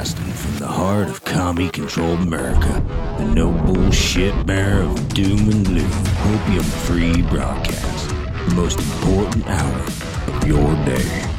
Broadcasting from the heart of commie controlled America, the no bullshit bearer of doom and gloom, opium free broadcast, the most important hour of your day.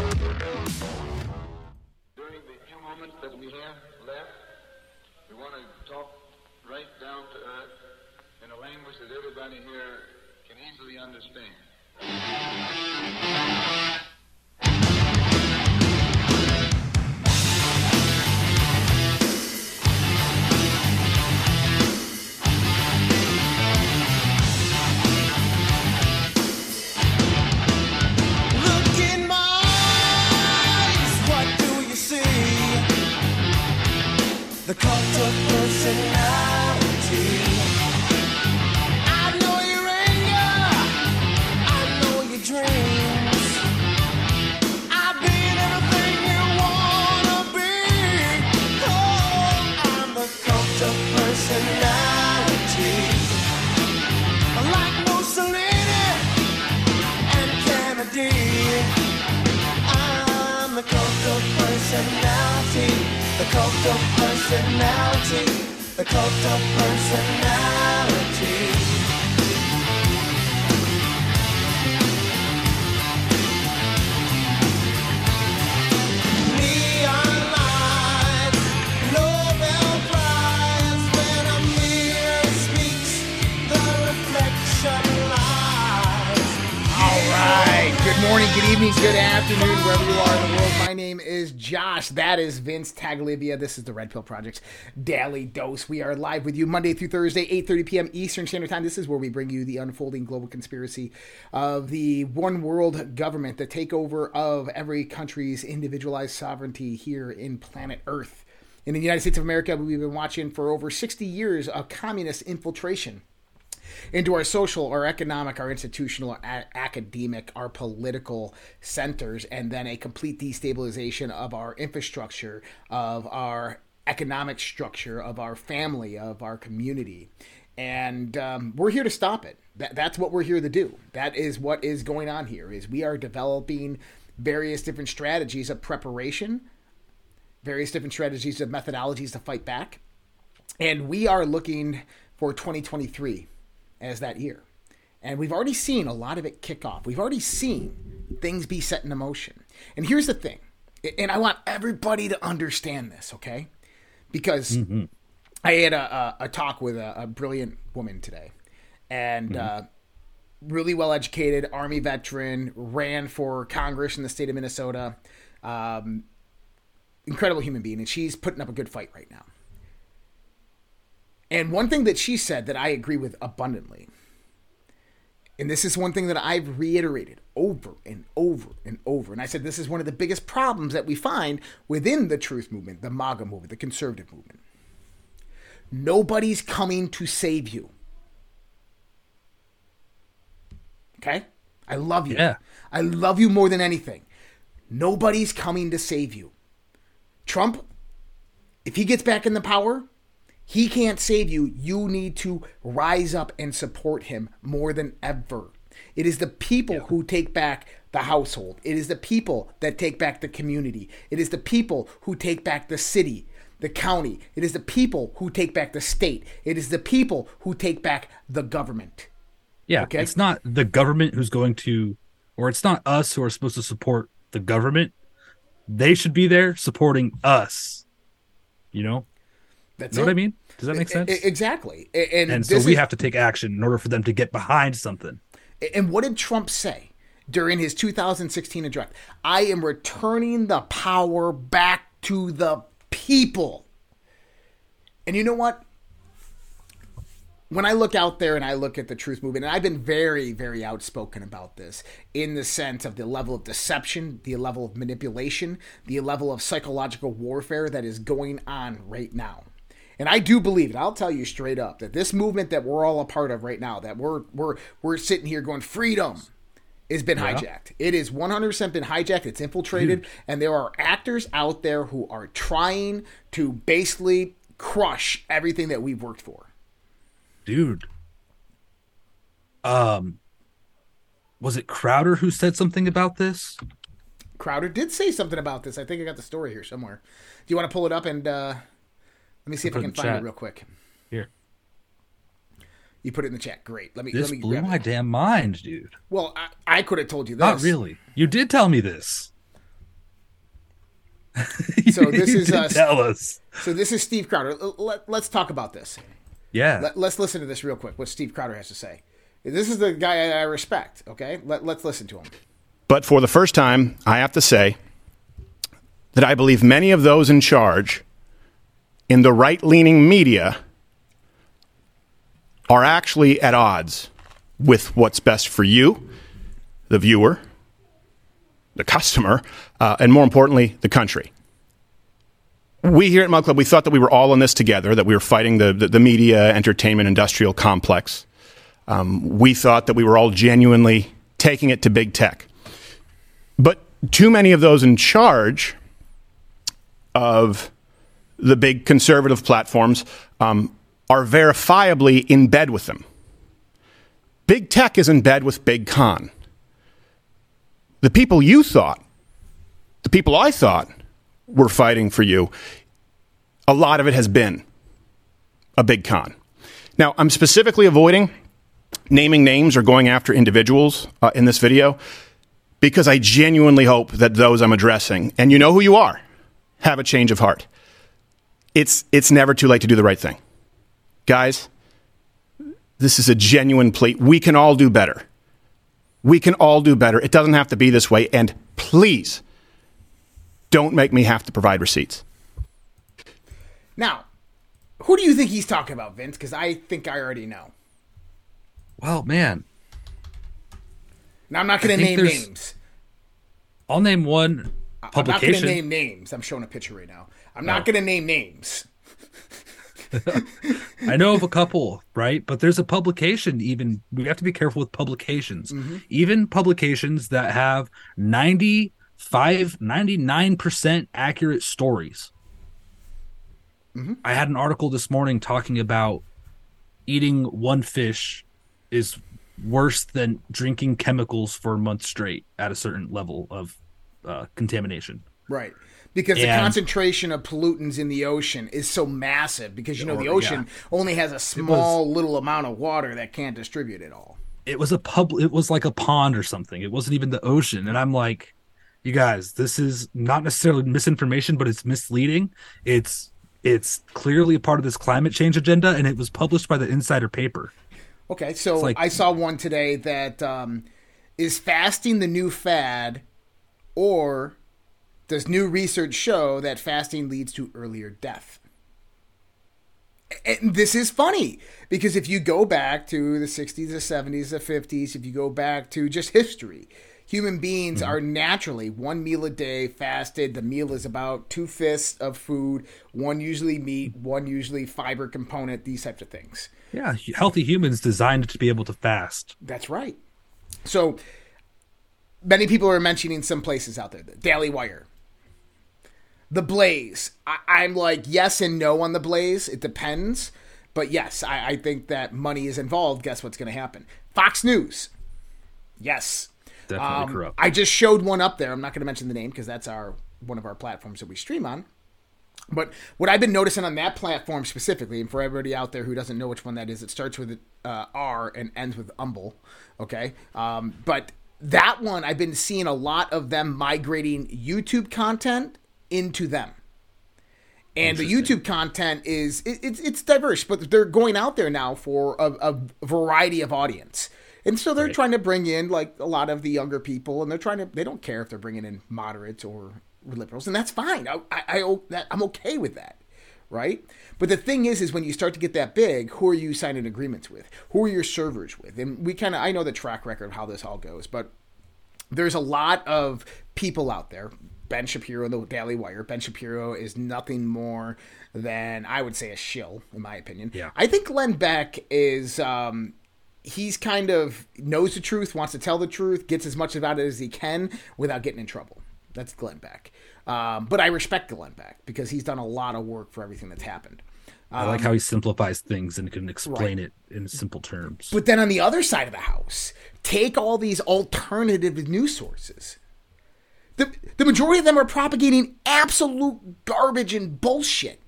That is Vince Taglivia. This is the Red Pill Project's Daily Dose. We are live with you Monday through Thursday, 8.30 p.m. Eastern Standard Time. This is where we bring you the unfolding global conspiracy of the one world government, the takeover of every country's individualized sovereignty here in planet Earth. In the United States of America, we've been watching for over 60 years of communist infiltration into our social, our economic, our institutional, our academic, our political centers, and then a complete destabilization of our infrastructure, of our economic structure, of our family, of our community. And um, we're here to stop it. That, that's what we're here to do. That is what is going on here. Is we are developing various different strategies of preparation, various different strategies of methodologies to fight back, and we are looking for 2023 as that year. And we've already seen a lot of it kick off. We've already seen things be set in motion. And here's the thing, and I want everybody to understand this, okay? Because I had a, a, a talk with a, a brilliant woman today, and uh, really well educated, Army veteran, ran for Congress in the state of Minnesota. Um, incredible human being, and she's putting up a good fight right now. And one thing that she said that I agree with abundantly, and this is one thing that I've reiterated over and over and over, and I said this is one of the biggest problems that we find within the truth movement, the MAGA movement, the conservative movement. Nobody's coming to save you. Okay? I love you. Yeah. I love you more than anything. Nobody's coming to save you. Trump, if he gets back in the power, he can't save you. You need to rise up and support him more than ever. It is the people who take back the household. It is the people that take back the community. It is the people who take back the city, the county. It is the people who take back the state. It is the people who take back the government. Yeah, Okay. it's not the government who's going to, or it's not us who are supposed to support the government. They should be there supporting us. You know, That's know it. what I mean? Does that make sense? Exactly. And, and so we is- have to take action in order for them to get behind something. And what did Trump say during his 2016 address? I am returning the power back to the people. And you know what? When I look out there and I look at the truth movement, and I've been very, very outspoken about this in the sense of the level of deception, the level of manipulation, the level of psychological warfare that is going on right now. And I do believe, it. I'll tell you straight up, that this movement that we're all a part of right now, that we're we're we're sitting here going freedom, has been hijacked. It is 100% been hijacked. It's infiltrated, and there are actors out there who are trying to basically crush everything that we've worked for. dude. Um, was it Crowder who said something about this? Crowder did say something about this. I think I got the story here somewhere. Do you want to pull it up and uh, me see if I can find chat. it real quick. Here. You put it in the chat. Great. Let me. This let me blew grab my it. damn mind, dude. Well, I, I could have told you this. Not really. You did tell me this. So this You is, did uh, tell us. So this is Steve Crowder. Let, let's talk about this. Yeah. Let, let's listen to this real quick. What Steve Crowder has to say. This is the guy I I respect. Okay, Let, let's listen to him. But for the first time, I have to say that I believe many of those in charge in the right leaning media are actually at odds with what's best for you, the viewer, the customer, uh, and more importantly, the country. We here at Mug Club, we thought that we were all in this together, that we were fighting the, the, the media, entertainment, industrial complex. Um, we thought that we were all genuinely taking it to big tech. But too many of those in charge of the big conservative platforms um, are verifiably in bed with them. Big tech is in bed with big con. The people you thought, the people I thought were fighting for you, a lot of it has been a big con. Now, I'm specifically avoiding naming names or going after individuals uh, in this video because I genuinely hope that those I'm addressing, and you know who you are, have a change of heart. It's, it's never too late to do the right thing. Guys, this is a genuine plea. We can all do better. We can all do better. It doesn't have to be this way. And please, don't make me have to provide receipts. Now, who do you think he's talking about, Vince? Because I think I already know. Well, man, Now I'm not going to name names. I'll name one publication. I'm not going to name names. I'm showing a picture right now. I'm not going to name names. I know of a couple, right? But there's a publication, even we have to be careful with publications. Mm-hmm. Even publications that have 95, 99% accurate stories. Mm-hmm. I had an article this morning talking about eating one fish is worse than drinking chemicals for a month straight at a certain level of uh, contamination. Right. Because the concentration of pollutants in the ocean is so massive because you know the Or- ocean only has a small little amount of water that can't distribute it all. it was a pub it was like a pond or something. It wasn't even the ocean. And i'm like you guys this is not necessarily misinformation but it's misleading. It's it's clearly a part of this climate change agenda and it was published by the insider paper. Okay, so like- I saw one today that um, is fasting the new fad, or does new research show that fasting leads to earlier death? And this is funny because if you go back to the 60s, the 70s, the 50s, if you go back to just history, human beings mm-hmm. are naturally one meal a day fasted. The meal is about two fists of food, one usually meat, one usually fiber component, these types of things. yeah healthy humans designed to be able to fast That's right. So many people are mentioning some places out there. The Daily Wire, The Blaze. I, I'm like yes and no on The Blaze. It depends. But yes, I, I think that money is involved. Guess what's going to happen? Fox News. Yes. definitely Um, corrupt I just showed one up there. I'm not going to mention the name because that's our one of our platforms that we stream on. But what I've been noticing on that platform specifically, and for everybody out there who doesn't know which one that is, it starts with uh, R and ends with umble. Okay, um, but that one I've been seeing a lot of them migrating YouTube content into them. And the YouTube content is it, it's it's diverse, but they're going out there now for a, a variety of audience, and so they're trying to bring in like a lot of the younger people, and they're trying to they don't care if they're bringing in moderates or liberals, and that's fine. I, I, I that, I'm okay with that, right? But the thing is, is when you start to get that big, who are you signing agreements with? Who are your servers with? And we kind of I know the track record of how this all goes, but there's a lot of people out there. Ben Shapiro, the Daily Wire. Ben Shapiro is nothing more than I would say a shill, in my opinion. Yeah. I think Glenn Beck is. Um, he's kind of knows the truth, wants to tell the truth, gets as much about it as he can without getting in trouble. That's Glenn Beck. Um, but I respect Glenn Beck because he's done a lot of work for everything that's happened. i like how he simplifies things and can explain it in simple terms But then on the other side of the house, take all these alternative news sources. The, the majority of them are propagating absolute garbage and bullshit.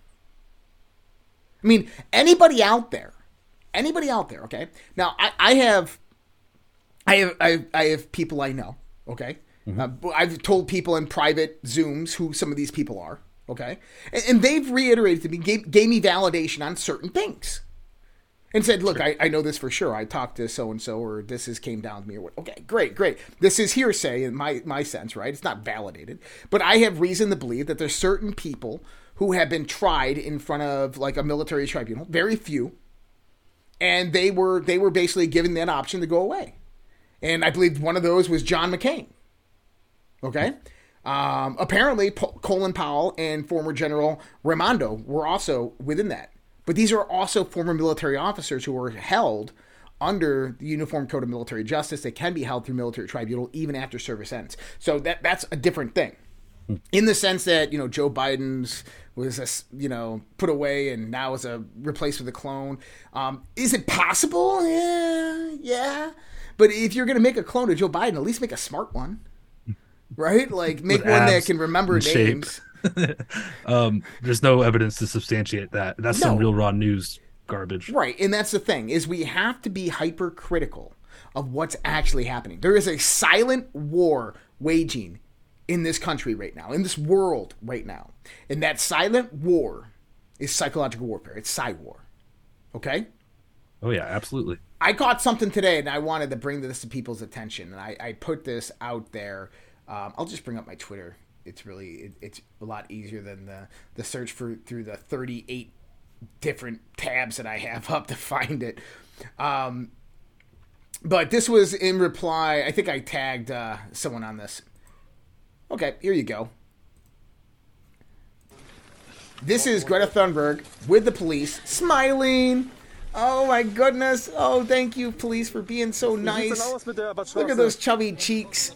I mean, anybody out there, anybody out there, okay? Now, I, I have, I have, I, I have people I know, okay? Uh, I've told people in private Zooms who some of these people are, okay? And, and they've reiterated to me, gave, gave me validation on certain things. And said, look, I, I know this for sure. I talked to so and so, or this is came down to me, or what. Okay, great, great. This is hearsay in my my sense, right? It's not validated, but I have reason to believe that there's certain people who have been tried in front of like a military tribunal. Very few, and they were they were basically given that option to go away. And I believe one of those was John McCain. Okay. Um, apparently, Colin Powell and former General Raimondo were also within that. But these are also former military officers who were held under the Uniform Code of Military Justice. They can be held through military tribunal even after service ends. So that that's a different thing. In the sense that you know Joe Biden's was a, you know put away and now is a replaced with a clone. Um, is it possible? Yeah, yeah. But if you're going to make a clone of Joe Biden, at least make a smart one, right? Like make With one that can remember names. shape. Um, there's no evidence to substantiate that. That's some real raw news garbage. Right, and that's the thing is we have to be hypercritical of what's actually happening. There is a silent war waging in this country right now, in this world right now. And that silent war is psychological warfare. It's psy war. Okay? Oh yeah, absolutely. I caught something today and I wanted to bring this to people's attention. And I, I put this out there. Um, I'll just bring up my Twitter. It's really it, it's a lot easier than the the search for through the 38 different tabs that I have up to find it. Um, but this was in reply. I think I tagged uh, someone on this. Okay, here you go. This is Greta Thunberg with the police, smiling. Oh my goodness! Oh, thank you, police, for being so nice. Look at those chubby cheeks.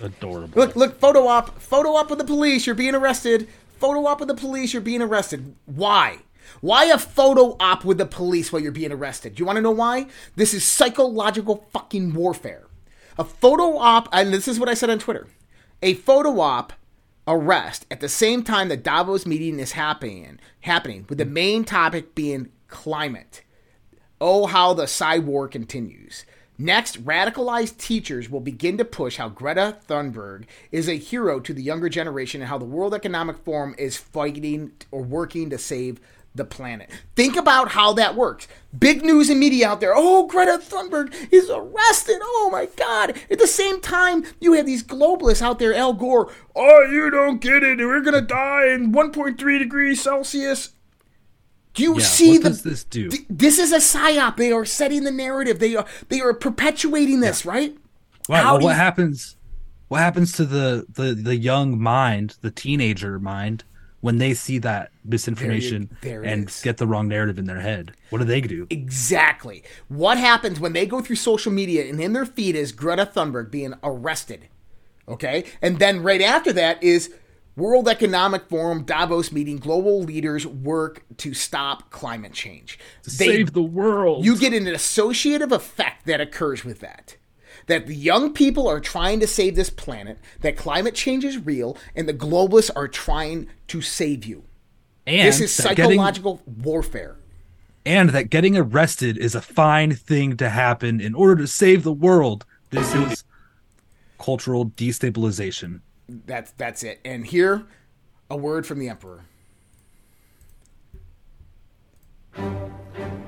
Adorable. Look, look, photo op, photo op with the police. You're being arrested. Photo op with the police. You're being arrested. Why? Why a photo op with the police while you're being arrested? You want to know why? This is psychological fucking warfare. A photo op, and this is what I said on Twitter. A photo op arrest at the same time the Davos meeting is happening, happening with the main topic being climate. Oh, how the psy war continues. Next, radicalized teachers will begin to push how Greta Thunberg is a hero to the younger generation and how the World Economic Forum is fighting or working to save the planet. Think about how that works. Big news and media out there. Oh, Greta Thunberg is arrested. Oh my God. At the same time, you have these globalists out there, Al Gore. Oh, you don't get it. We're going to die in 1.3 degrees Celsius. Do you Yeah, see what the does this do? Th- this is a psyop. They are setting the narrative. They are they are perpetuating this, right? Right. How Well, what you- happens? What happens to the, the the young mind, the teenager mind, when they see that misinformation there it and is. get the wrong narrative in their head? What do they do? Exactly. What happens when they go through social media and in their feed is Greta Thunberg being arrested? Okay? And then right after that is World Economic Forum Davos meeting global leaders work to stop climate change. They- Save the world. you get an associative effect that occurs with that. That the young people are trying to save this planet, that climate change is real, and the globalists are trying to save you. and This is that getting- psychological warfare. and that getting arrested is a fine thing to happen in order to save the world. This is cultural destabilization. That's that's it. And here, a word from the emperor.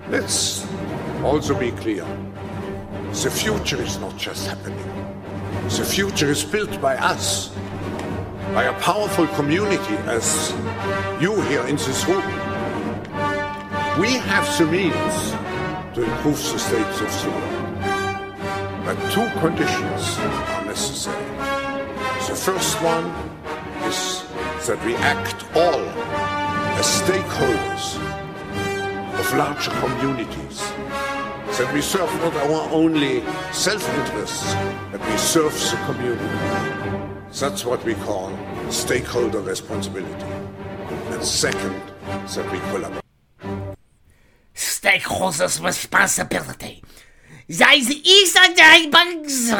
Let's also be clear. The future is not just happening. The future is built by us, by a powerful community as you here in this room. We have the means to improve the state of the world. But two conditions are necessary. The first one is that we act all as stakeholders of larger communities. That we serve not our only self-interests, but we serve the community. That's what we call stakeholder responsibility. And second, that we collaborate. Stakeholders' responsibility. That is Bugs.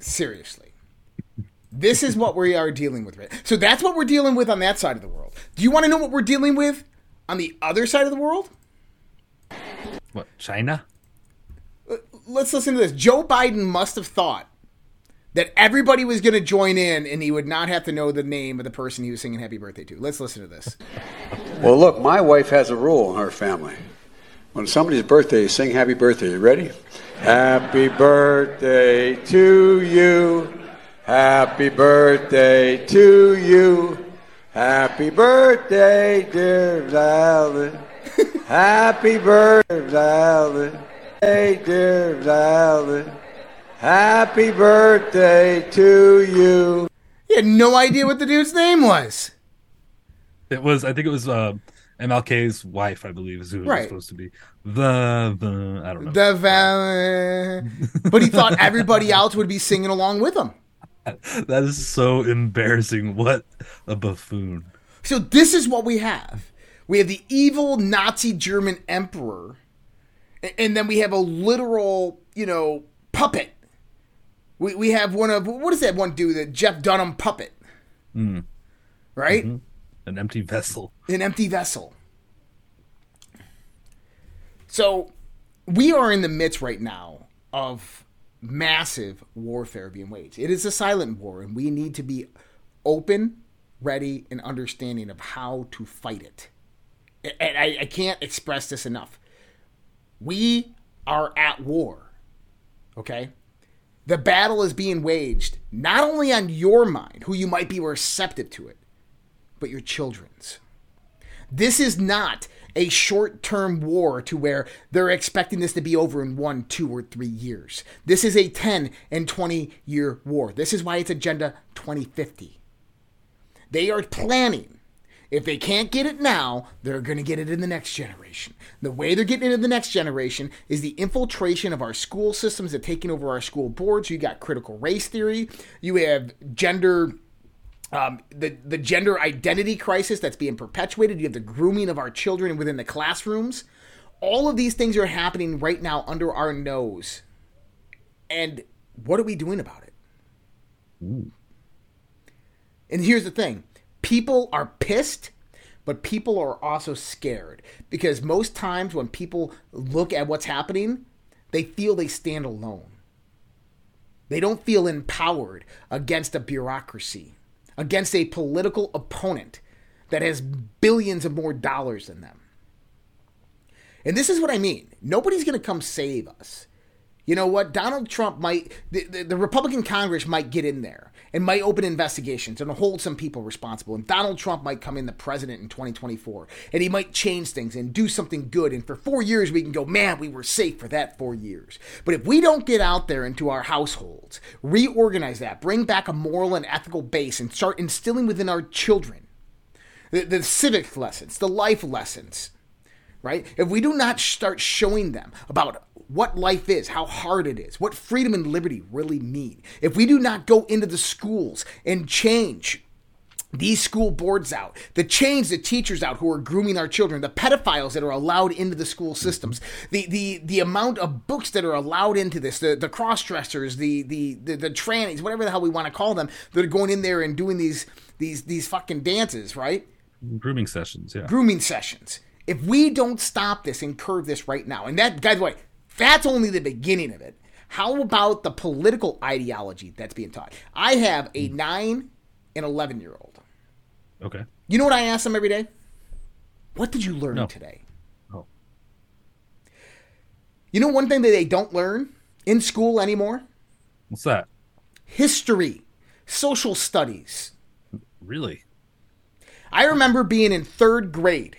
Seriously. This is what we are dealing with. Right? So that's what we're dealing with on that side of the world. Do you want to know what we're dealing with on the other side of the world? What China? Uh, let's listen to this. Joe Biden must have thought that everybody was going to join in and he would not have to know the name of the person he was singing happy birthday to. Let's listen to this. Well, look, my wife has a rule in her family. When somebody's birthday, you sing happy birthday. You ready? Happy birthday to you. Happy birthday to you. Happy birthday, dear Alan. Happy birthday, Alan. Hey, dear Alan. Happy birthday to you. He had no idea what the dude's name was. It was. I think it was uh, MLK's wife. I believe is who it was supposed to be. The the I don't know. The val- but he thought everybody else would be singing along with him. that is so embarrassing. What a buffoon. So this is what we have. We have the evil Nazi German emperor, and then we have a literal, you know, puppet. We we have one of what is that one dude, the Jeff Dunham puppet, hmm. right? Mm-hmm. An empty vessel. An empty vessel. So we are in the midst right now of massive warfare being waged. It is a silent war, and we need to be open, ready, and understanding of how to fight it. And I, I can't express this enough. We are at war. Okay? The battle is being waged not only on your mind, who you might be receptive to it, but your children's. This is not a short term war to where they're expecting this to be over in one, two, or three years. This is a 10 and 20 year war. This is why it's Agenda 2050. They are planning. If they can't get it now, they're going to get it in the next generation. The way they're getting it in the next generation is the infiltration of our school systems and taking over our school boards. You got critical race theory. You have gender um, the the gender identity crisis that's being perpetuated. You have the grooming of our children within the classrooms. All of these things are happening right now under our nose. And what are we doing about it? And here's the thing people are pissed, but people are also scared because most times when people look at what's happening, they feel they stand alone. They don't feel empowered against a bureaucracy, against a political opponent that has billions of more dollars than them. And this is what I mean. Nobody's going to come save us. You know what? Donald Trump might, the, the, the Republican Congress might get in there and might open investigations and hold some people responsible. And Donald Trump might come in the president in 2024 and he might change things and do something good. And for four years, we can go, man, we were safe for that four years. But if we don't get out there into our households, reorganize that, bring back a moral and ethical base, and start instilling within our children the, the civic lessons, the life lessons, right? If we do not start showing them about what life is, how hard it is, what freedom and liberty really mean, if we do not go into the schools and change these school boards out, the change the teachers out who are grooming our children, the pedophiles that are allowed into the school systems, the the the amount of books that are allowed into this, the the cross dressers, the, the the the trannies, whatever the hell we want to call them, that are going in there and doing these these these fucking dances, right? Grooming sessions. Yeah. grooming sessions. If we don't stop this and curb this right now, and that, by the way, that's only the beginning of it. How about the political ideology that's being taught? I have a hmm. nine and 11 year old. Okay. You know what I ask them every day? What did you learn No. today? Oh. You know one thing that they don't learn in school anymore? What's that? History, social studies. Really? I remember being in third grade,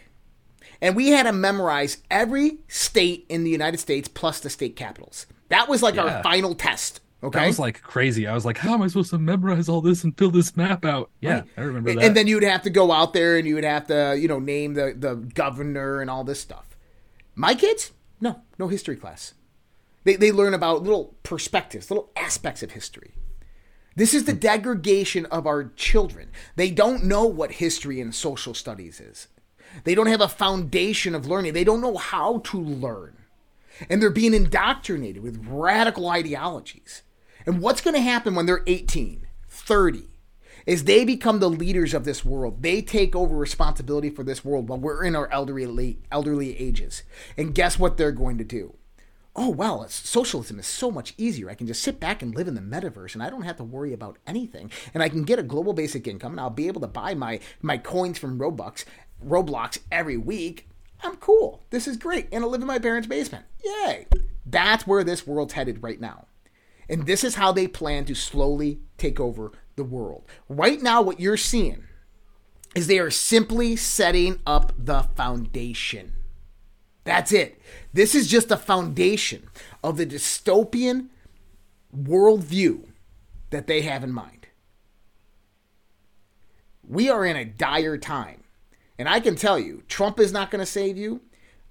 and we had to memorize every state in the United States plus the state capitals. That was like our final test. Okay. That was like crazy. I was like, how am I supposed to memorize all this and fill this map out? Yeah, I remember that. and then you would have to go out there and you would have to, you know, name the, the governor and all this stuff. My kids, no, no history class. They, they learn about little perspectives, little aspects of history. This is the hmm. degradation of our children. They don't know what history and social studies is. They don't have a foundation of learning. They don't know how to learn. And they're being indoctrinated with radical ideologies. And what's going to happen when they're 18, 30? Is they become the leaders of this world. They take over responsibility for this world while we're in our elderly elderly ages. And guess what they're going to do? Oh well, socialism is so much easier. I can just sit back and live in the metaverse, and I don't have to worry about anything. And I can get a global basic income, and I'll be able to buy my my coins from Robux, Roblox every week. I'm cool. This is great, and I live in my parents' basement. Yay! That's where this world's headed right now. And this is how they plan to slowly take over the world. Right now, what you're seeing is they are simply setting up the foundation. That's it. This is just the foundation of the dystopian worldview that they have in mind. We are in a dire time. And I can tell you, Trump is not going to save you.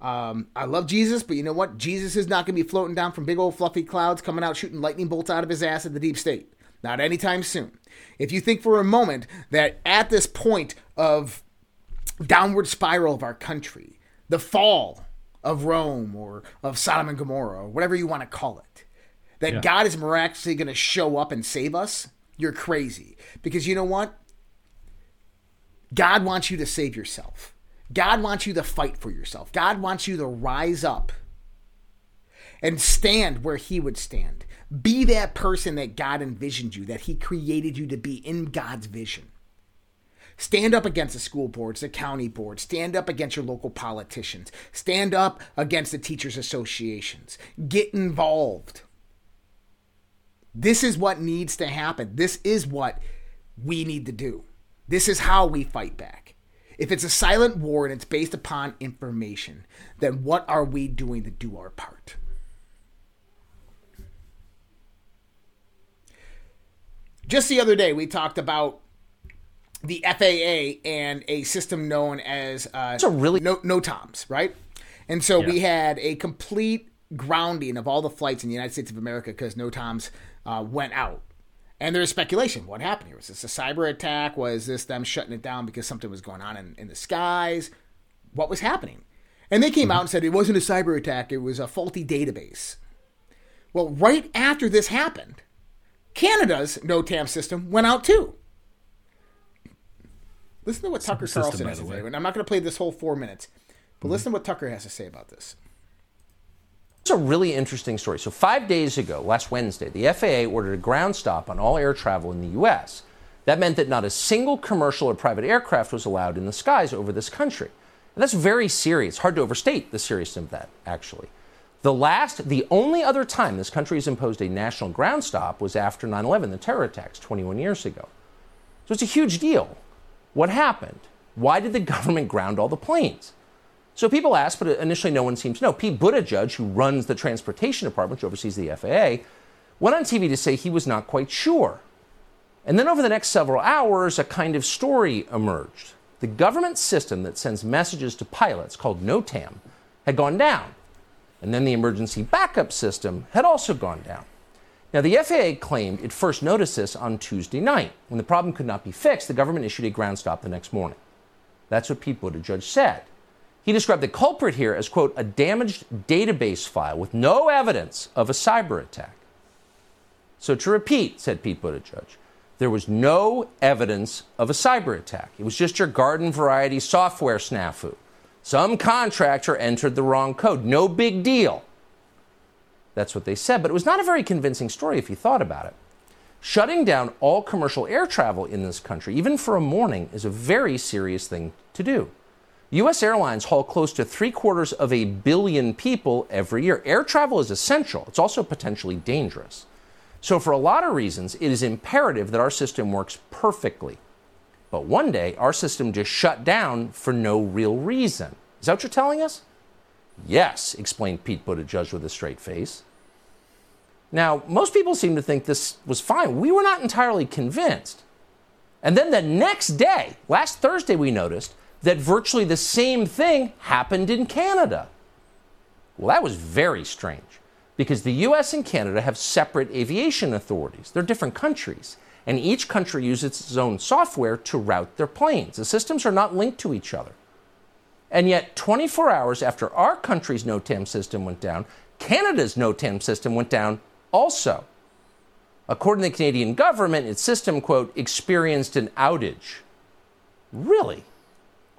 Um, I love Jesus, but you know what? Jesus is not going to be floating down from big old fluffy clouds coming out shooting lightning bolts out of his ass at the deep state. Not anytime soon. If you think for a moment that at this point of downward spiral of our country, the fall of Rome or of Sodom and Gomorrah or whatever you want to call it, that yeah. God is miraculously going to show up and save us, you're crazy. Because you know what? God wants you to save yourself. God wants you to fight for yourself. God wants you to rise up and stand where He would stand. Be that person that God envisioned you, that He created you to be in God's vision. Stand up against the school boards, the county boards. Stand up against your local politicians. Stand up against the teachers' associations. Get involved. This is what needs to happen. This is what we need to do. This is how we fight back. If it's a silent war and it's based upon information, then what are we doing to do our part? Just the other day, we talked about the FAA and a system known as uh, a really no no toms, right? And so yeah. we had a complete grounding of all the flights in the United States of America because NOTAMs uh, went out. And there's speculation. What happened here? Was this a cyber attack? Was this them shutting it down because something was going on in, in the skies? What was happening? And they came mm-hmm. out and said it wasn't a cyber attack, it was a faulty database. Well, right after this happened, Canada's NOTAM system went out too. Listen to what Tucker Carlson has to say. And I'm not going to play this whole four minutes, but mm-hmm. listen to what Tucker has to say about this. It's a really interesting story. So, five days ago, last Wednesday, the FAA ordered a ground stop on all air travel in the U.S. That meant that not a single commercial or private aircraft was allowed in the skies over this country. And that's very serious. Hard to overstate the seriousness of that, actually. The last, the only other time this country has imposed a national ground stop was after 9 11, the terror attacks 21 years ago. So it's a huge deal. What happened? Why did the government ground all the planes? So people ask, but initially no one seems to know. Pete Buttigieg, who runs the transportation department, which oversees the FAA, went on TV to say he was not quite sure. And then over the next several hours, a kind of story emerged. The government system that sends messages to pilots, called NOTAM, had gone down. And then the emergency backup system had also gone down. Now, the FAA claimed it first noticed this on Tuesday night. When the problem could not be fixed, the government issued a ground stop the next morning. That's what Pete Buttigieg said. He described the culprit here as, quote, a damaged database file with no evidence of a cyber attack. So to repeat, said Pete Buttigieg, there was no evidence of a cyber attack. It was just your garden variety software snafu. Some contractor entered the wrong code. No big deal. That's what they said, but it was not a very convincing story if you thought about it. Shutting down all commercial air travel in this country, even for a morning, is a very serious thing to do. U.S. airlines haul close to three quarters of a billion people every year. Air travel is essential, it's also potentially dangerous. So, for a lot of reasons, it is imperative that our system works perfectly. But one day, our system just shut down for no real reason. Is that what you're telling us? Yes, explained Pete Buttigieg with a straight face. Now, most people seem to think this was fine. We were not entirely convinced. And then the next day, last Thursday, we noticed that virtually the same thing happened in Canada. Well, that was very strange because the US and Canada have separate aviation authorities. They're different countries, and each country uses its own software to route their planes. The systems are not linked to each other. And yet, 24 hours after our country's NOTAM system went down, Canada's NOTAM system went down also. According to the Canadian government, its system, quote, experienced an outage. Really?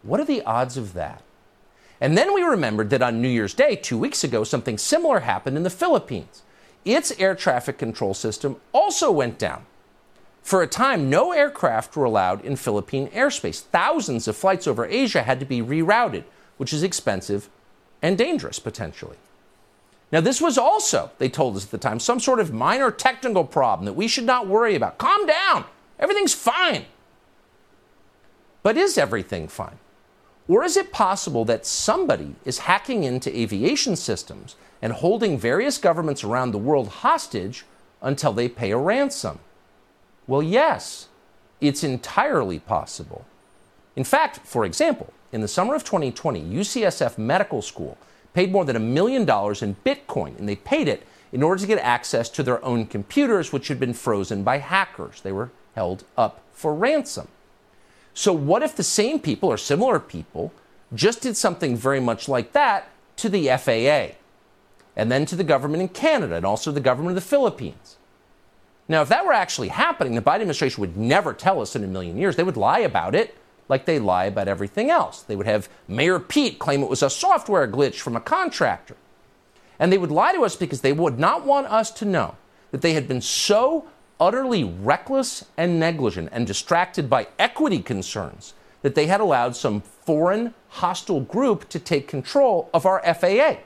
What are the odds of that? And then we remembered that on New Year's Day, two weeks ago, something similar happened in the Philippines. Its air traffic control system also went down. For a time, no aircraft were allowed in Philippine airspace. Thousands of flights over Asia had to be rerouted, which is expensive and dangerous potentially. Now, this was also, they told us at the time, some sort of minor technical problem that we should not worry about. Calm down. Everything's fine. But is everything fine? Or is it possible that somebody is hacking into aviation systems and holding various governments around the world hostage until they pay a ransom? Well, yes, it's entirely possible. In fact, for example, in the summer of 2020, UCSF Medical School paid more than a million dollars in Bitcoin, and they paid it in order to get access to their own computers, which had been frozen by hackers. They were held up for ransom. So, what if the same people or similar people just did something very much like that to the FAA, and then to the government in Canada, and also the government of the Philippines? Now, if that were actually happening, the Biden administration would never tell us in a million years. They would lie about it like they lie about everything else. They would have Mayor Pete claim it was a software glitch from a contractor. And they would lie to us because they would not want us to know that they had been so utterly reckless and negligent and distracted by equity concerns that they had allowed some foreign hostile group to take control of our FAA.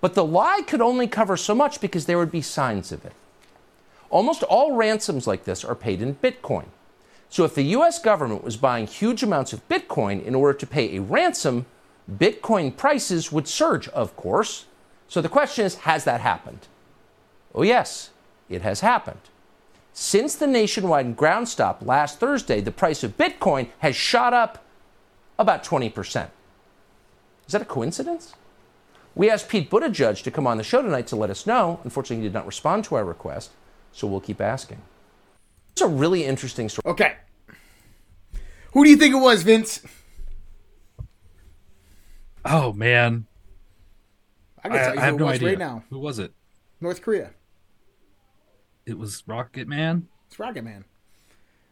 But the lie could only cover so much because there would be signs of it. Almost all ransoms like this are paid in Bitcoin. So if the US government was buying huge amounts of Bitcoin in order to pay a ransom, Bitcoin prices would surge, of course. So the question is has that happened? Oh, yes, it has happened. Since the nationwide ground stop last Thursday, the price of Bitcoin has shot up about 20%. Is that a coincidence? We asked Pete Buttigieg to come on the show tonight to let us know. Unfortunately, he did not respond to our request, so we'll keep asking. It's a really interesting story. Okay. Who do you think it was, Vince? Oh man, I can tell you I have who no was idea. right now. Who was it? North Korea. It was Rocket Man. It's Rocket Man.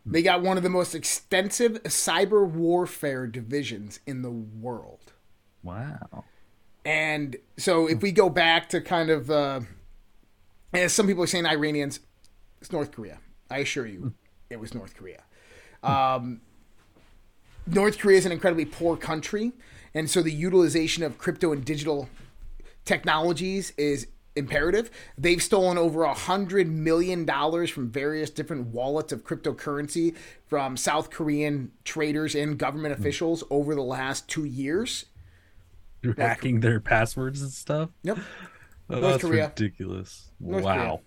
They got one of the most extensive cyber warfare divisions in the world. Wow. And so if we go back to kind of, uh, as some people are saying, Iranians, it's North Korea. I assure you, it was North Korea. Um, North Korea is an incredibly poor country, and so the utilization of crypto and digital technologies is imperative. They've stolen over a hundred million dollars from various different wallets of cryptocurrency from South Korean traders and government hmm. officials over the last two years. You're hacking their passwords and stuff. Yep. Oh, North that's Korea. ridiculous. North wow. Korea.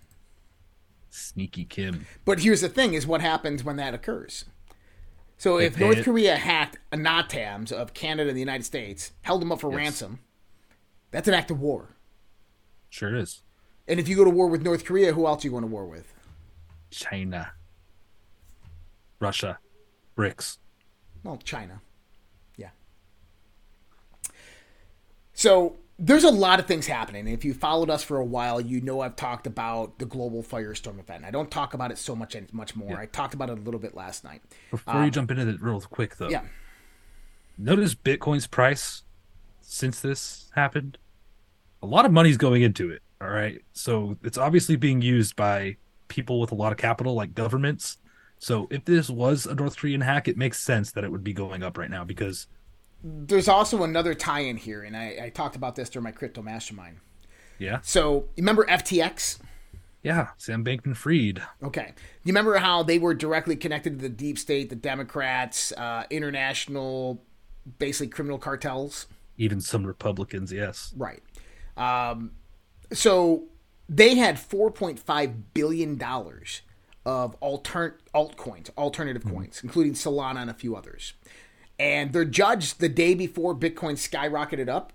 Sneaky Kim. But here's the thing: is what happens when that occurs. So if North. Korea hacked a NOTAMs of Canada and the United States, held them up for Yes. ransom, that's an act of war. Sure is. And if you go to war with North Korea, who else are you going to war with? China. Russia. BRICS. Well, China. Yeah. So there's a lot of things happening. If you followed us for a while, you know I've talked about the global firestorm event. I don't talk about it so much much more. I talked about it a little bit last night. Before you jump into it real quick though. Um, Yeah. Notice Bitcoin's price since this happened. A lot of money's going into it. All right. So it's obviously being used by people with a lot of capital, like governments. So if this was a North Korean hack, it makes sense that it would be going up right now because There's also another tie-in here, and I, I talked about this during my crypto mastermind. yeah, So you remember FTX? yeah, Sam Bankman Fried. Okay. You remember how they were directly connected to the deep state, the Democrats, uh, international, basically criminal cartels? even some Republicans, yes. Right. Um, so they had $4.5 billion of altern- altcoins, alternative coins, including Solana and a few others. And their judge, the day before Bitcoin skyrocketed up,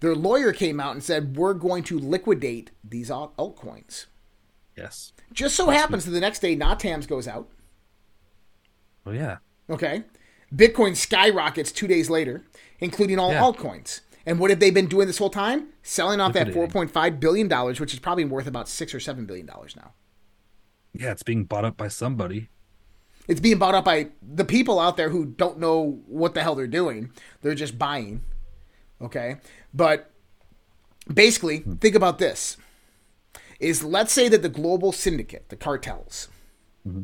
their lawyer came out and said, We're going to liquidate these alt- altcoins. Yes. Just so happens that the next day, NOTAMs goes out. Oh yeah. Okay. Bitcoin skyrockets two days later, including all Yeah. altcoins. And what have they been doing this whole time? Selling off that $4.5 billion, which is probably worth about six or $7 billion now. Yeah, it's being bought up by somebody. It's being bought up by the people out there who don't know what the hell they're doing. They're just buying. Okay? But basically, hmm. think about this. Is let's say that the global syndicate, the cartels, mm-hmm.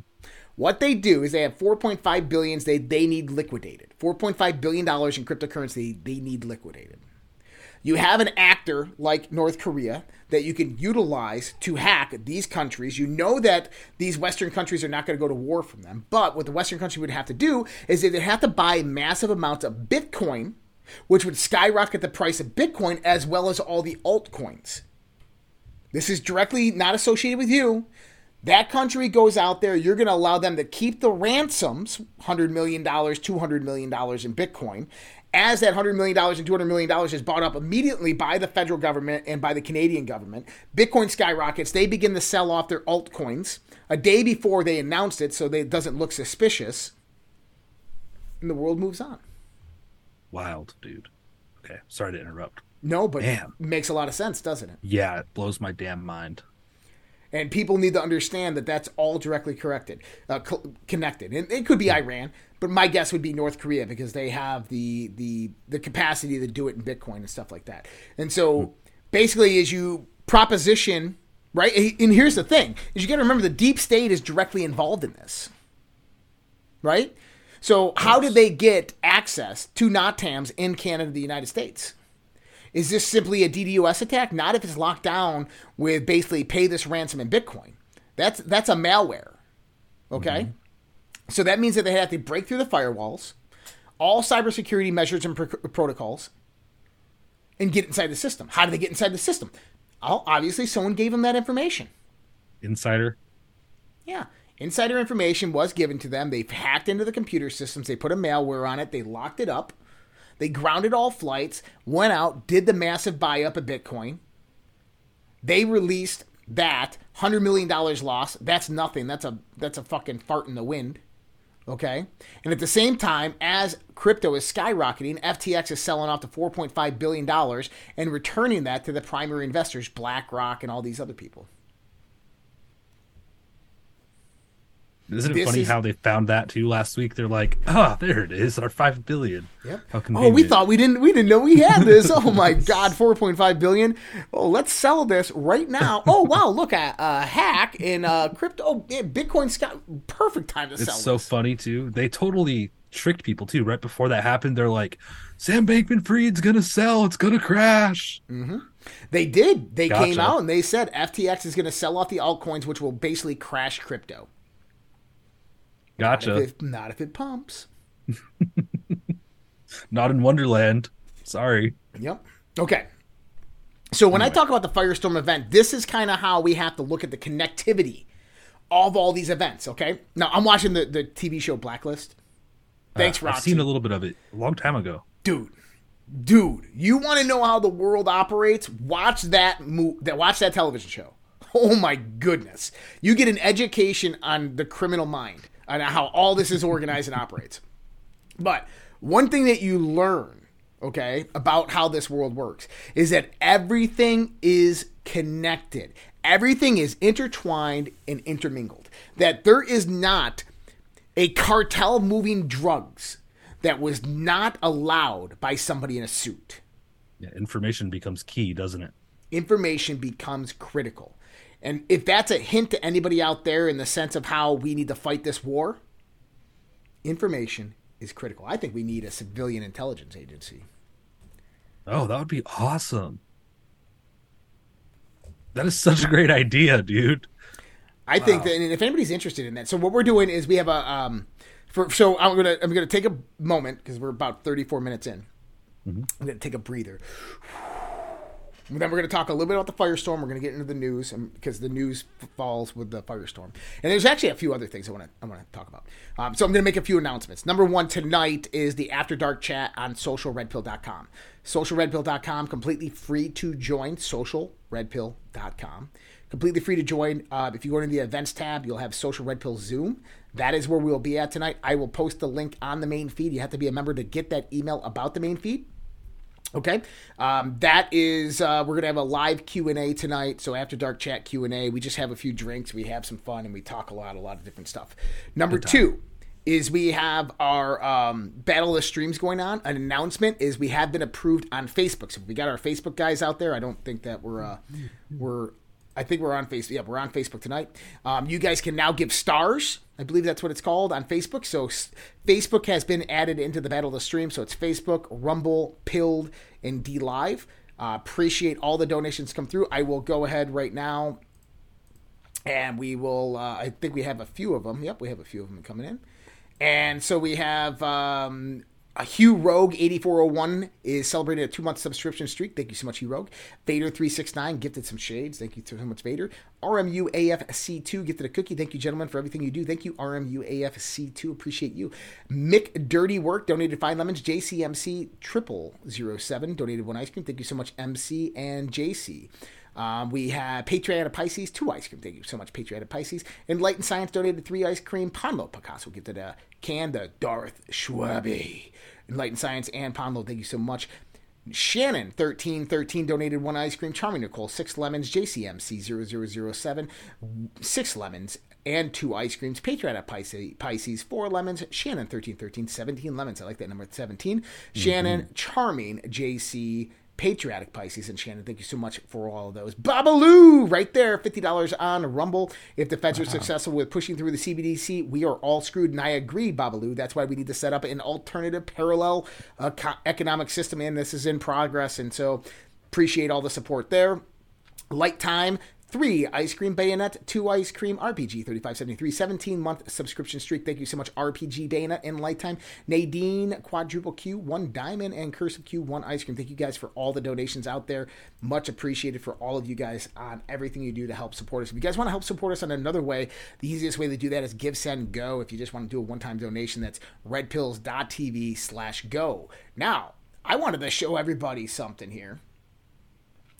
what they do is they have 4.5 billions they, they need liquidated. 4.5 billion dollars in cryptocurrency they need liquidated. You have an actor like North Korea that you can utilize to hack these countries. You know that these Western countries are not going to go to war from them. But what the Western country would have to do is they would have to buy massive amounts of Bitcoin, which would skyrocket the price of Bitcoin as well as all the altcoins. This is directly not associated with you. That country goes out there, you're going to allow them to keep the ransoms, $100 million, $200 million in Bitcoin. As that $100 million and $200 million is bought up immediately by the federal government and by the Canadian government, Bitcoin skyrockets. They begin to sell off their altcoins a day before they announced it so that it doesn't look suspicious. And the world moves on. Wild, dude. Okay, sorry to interrupt. No, but Damn. makes a lot of sense, doesn't it? Yeah, it blows my damn mind. And people need to understand that that's all directly corrected, uh, co- connected. And it could be Iran, but my guess would be North Korea because they have the the the capacity to do it in Bitcoin and stuff like that. And so, basically, as you proposition, right? And here's the thing: is you got to remember the deep state is directly involved in this, right? So, how did they get access to NOTAMs in Canada, the United States? Is this simply a DDoS attack? Not if it's locked down with basically pay this ransom in Bitcoin. That's that's a malware. Okay? Mm-hmm. So that means that they have to break through the firewalls, all cybersecurity measures and pro- protocols, and get inside the system. How do they get inside the system? Obviously, someone gave them that information. Insider. Yeah. Insider information was given to them. They hacked into the computer systems. They put a malware on it. They locked it up. They grounded all flights, went out, did the massive buy up of Bitcoin. They released that $100 million loss. That's nothing. That's a that's a fucking fart in the wind. Okay? And at the same time, as crypto is skyrocketing, FTX is selling off to $4.5 billion and returning that to the primary investors, BlackRock and all these other people. Isn't it funny is- how they found that too last week? They're like, ah, there it is, our five billion. Yep. How Oh, we thought we didn't we didn't know we had this. Oh my god, 4.5 billion. Oh, let's sell this right now. Oh wow, look at uh hack in uh crypto oh, yeah, Bitcoin's got perfect time to sell It's so this. funny too. They totally tricked people too. Right before that happened, they're like, Sam Bankman Fried's gonna sell. It's gonna crash. They did. They came out and they said FTX is going to sell off the altcoins which will basically crash crypto. Gotcha. If it, not if it pumps. Not in Wonderland. Sorry. Yep. Okay. So when I talk about the Firestorm event, this is kind of how we have to look at the connectivity of all these events. Okay. Now I'm watching the, the TV show Blacklist. Thanks, Uh, I've seen a little bit of it a long time ago. dude dude you want to know how the world operates watch that mo- that watch that television show oh my goodness you get an education on the criminal mind on how all this is organized and operates but one thing that you learn okay about how this world works is that everything is connected everything is intertwined and intermingled that there is not a cartel moving drugs that was not allowed by somebody in a suit. Yeah, information becomes key, doesn't it? Information becomes critical. And if that's a hint to anybody out there in the sense of how we need to fight this war, information is critical. I think we need a civilian intelligence agency. Oh, that would be awesome. That is such a great idea, dude. I think that, and if anybody's interested in that, so what we're doing is we have a, um, for so I'm gonna I'm gonna take a moment because we're about 34 minutes in. I'm gonna take a breather. Then we're going to talk a little bit about the firestorm. We're going to get into the news and, because the news falls with the firestorm. And there's actually a few other things I want to I want to talk about. Um, so I'm going to make a few announcements. Number one tonight is the After Dark chat on socialredpill.com. Socialredpill.com, completely free to join. Socialredpill.com, completely free to join. Uh, if you go into the events tab, you'll have Social Red Pill Zoom. That is where we will be at tonight. I will post the link on the main feed. You have to be a member to get that email about the main feed. Okay, um, that is uh, we're gonna have a live Q and A tonight. So after dark chat Q and A, we just have a few drinks, we have some fun, and we talk a lot, a lot of different stuff. Number two is we have our um, battle of streams going on. An announcement is we have been approved on Facebook. So we got our Facebook guys out there. I don't think that we're uh, we're I think we're on Facebook. Yeah, we're on Facebook tonight. Um, you guys can now give stars. I believe that's what it's called on Facebook. So Facebook has been added into the Battle of the Stream. So it's Facebook, Rumble, Pilled, and D Live. Uh, appreciate all the donations come through. I will go ahead right now, and we will. Uh, I think we have a few of them. Yep, we have a few of them coming in. And so we have um, a Hugh Rogue 8401 is celebrating a two month subscription streak. Thank you so much, Hugh Rogue. Vader 369 gifted some shades. Thank you so much, Vader. RMU AFC2 gifted a cookie. Thank you, gentlemen, for everything you do. Thank you, RMU AFC2. Appreciate you. Mick Dirty Work donated five lemons. JCMC triple zero seven donated one ice cream. Thank you so much, MC and JC. Um, we have Patriotic Pisces, two ice cream. Thank you so much, Patriotic Pisces. Enlightened Science donated three ice cream. Ponlo Picasso gifted a can. The Darth Schwabe. Enlightened Science and Ponlo, thank you so much. Shannon, 1313, donated one ice cream. Charming Nicole, six lemons. JCMC 0007, six lemons and two ice creams. Patriotic Pisces, Pisces, four lemons. Shannon, 1313, 17 lemons. I like that number 17. Shannon, Charming, JC, Patriotic Pisces and Shannon, thank you so much for all of those. Babaloo, right there, $50 on Rumble. If the feds are successful with pushing through the CBDC, we are all screwed. And I agree, Babaloo. That's why we need to set up an alternative parallel uh, co- economic system, and this is in progress. And so appreciate all the support there. Light Time, three ice cream bayonet, two ice cream RPG 3573, 17 month subscription streak. Thank you so much, RPG bayonet and Light Time. Nadine, quadruple Q, one diamond, and cursive Q, one ice cream. Thank you guys for all the donations out there. Much appreciated for all of you guys on everything you do to help support us. If you guys want to help support us on another way, the easiest way to do that is give, send, go. If you just want to do a one time donation, that's redpills.tv slash go. Now, I wanted to show everybody something here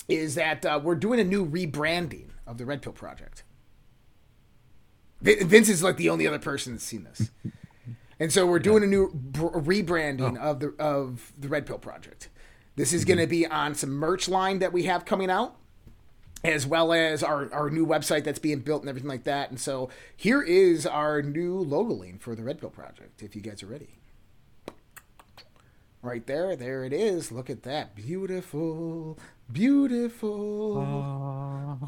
is that uh, we're doing a new rebranding of the Red Pill Project. Vin- Vince is like the only other person that's seen this, and so we're doing a new br- rebranding of the of the Red Pill Project. This is going to be on some merch line that we have coming out, as well as our our new website that's being built and everything like that. And so here is our new logo line for the Red Pill Project. If you guys are ready right there. There it is. Look at that. Beautiful. Beautiful.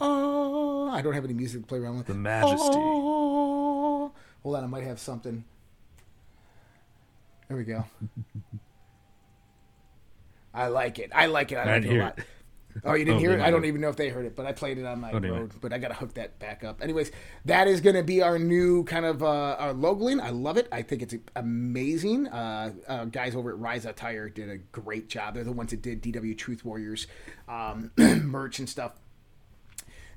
Oh, I don't have any music to play around with. The majesty. Oh. Hold on, I might have something. There we go. I like it. I like it. I, like didn't it a lot. Oh, you didn't Oh, hear it? I don't even know if they heard it, but I played it on my Oh, road. But I gotta hook that back up. Anyways, that is gonna be our new kind of uh, our logoing. I love it. I think it's amazing. Uh, uh, guys over at Rise Tire did a great job. They're the ones that did DW Truth Warriors um, merch and stuff.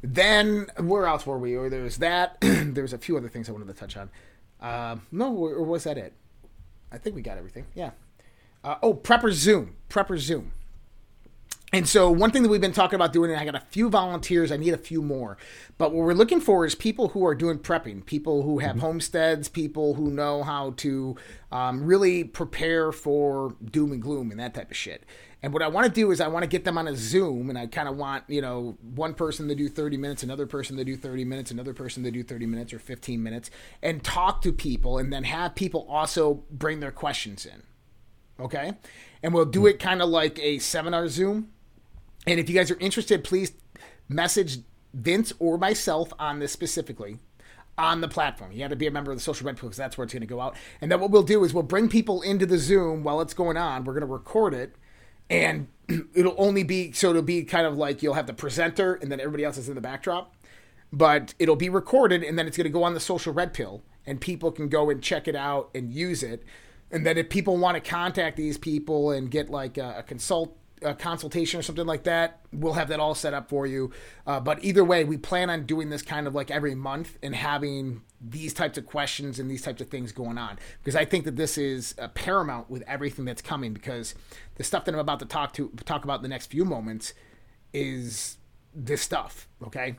Then where else were we? Or there was that. there was a few other things I wanted to touch on. Um, no, or, or was that it? I think we got everything. Yeah. Uh, oh, Prepper Zoom. Prepper Zoom. And so, one thing that we've been talking about doing, and I got a few volunteers, I need a few more. But what we're looking for is people who are doing prepping, people who have homesteads, people who know how to um, really prepare for doom and gloom and that type of shit. And what I want to do is, I want to get them on a Zoom, and I kind of want, you know, one person to do 30 minutes, another person to do 30 minutes, another person to do 30 minutes or 15 minutes, and talk to people, and then have people also bring their questions in. Okay? And we'll do it kind of like a seminar Zoom. And if you guys are interested, please message Vince or myself on this specifically on the platform. You have to be a member of the Social Red Pill because that's where it's going to go out. And then what we'll do is we'll bring people into the Zoom while it's going on. We're going to record it, and it'll only be so it'll be kind of like you'll have the presenter and then everybody else is in the backdrop. But it'll be recorded, and then it's going to go on the Social Red Pill, and people can go and check it out and use it. And then if people want to contact these people and get like a, a consult a consultation or something like that, we'll have that all set up for you. Uh, but either way, we plan on doing this kind of like every month and having these types of questions and these types of things going on because I think that this is uh, paramount with everything that's coming because the stuff that I'm about to talk to talk about in the next few moments is this stuff. Okay.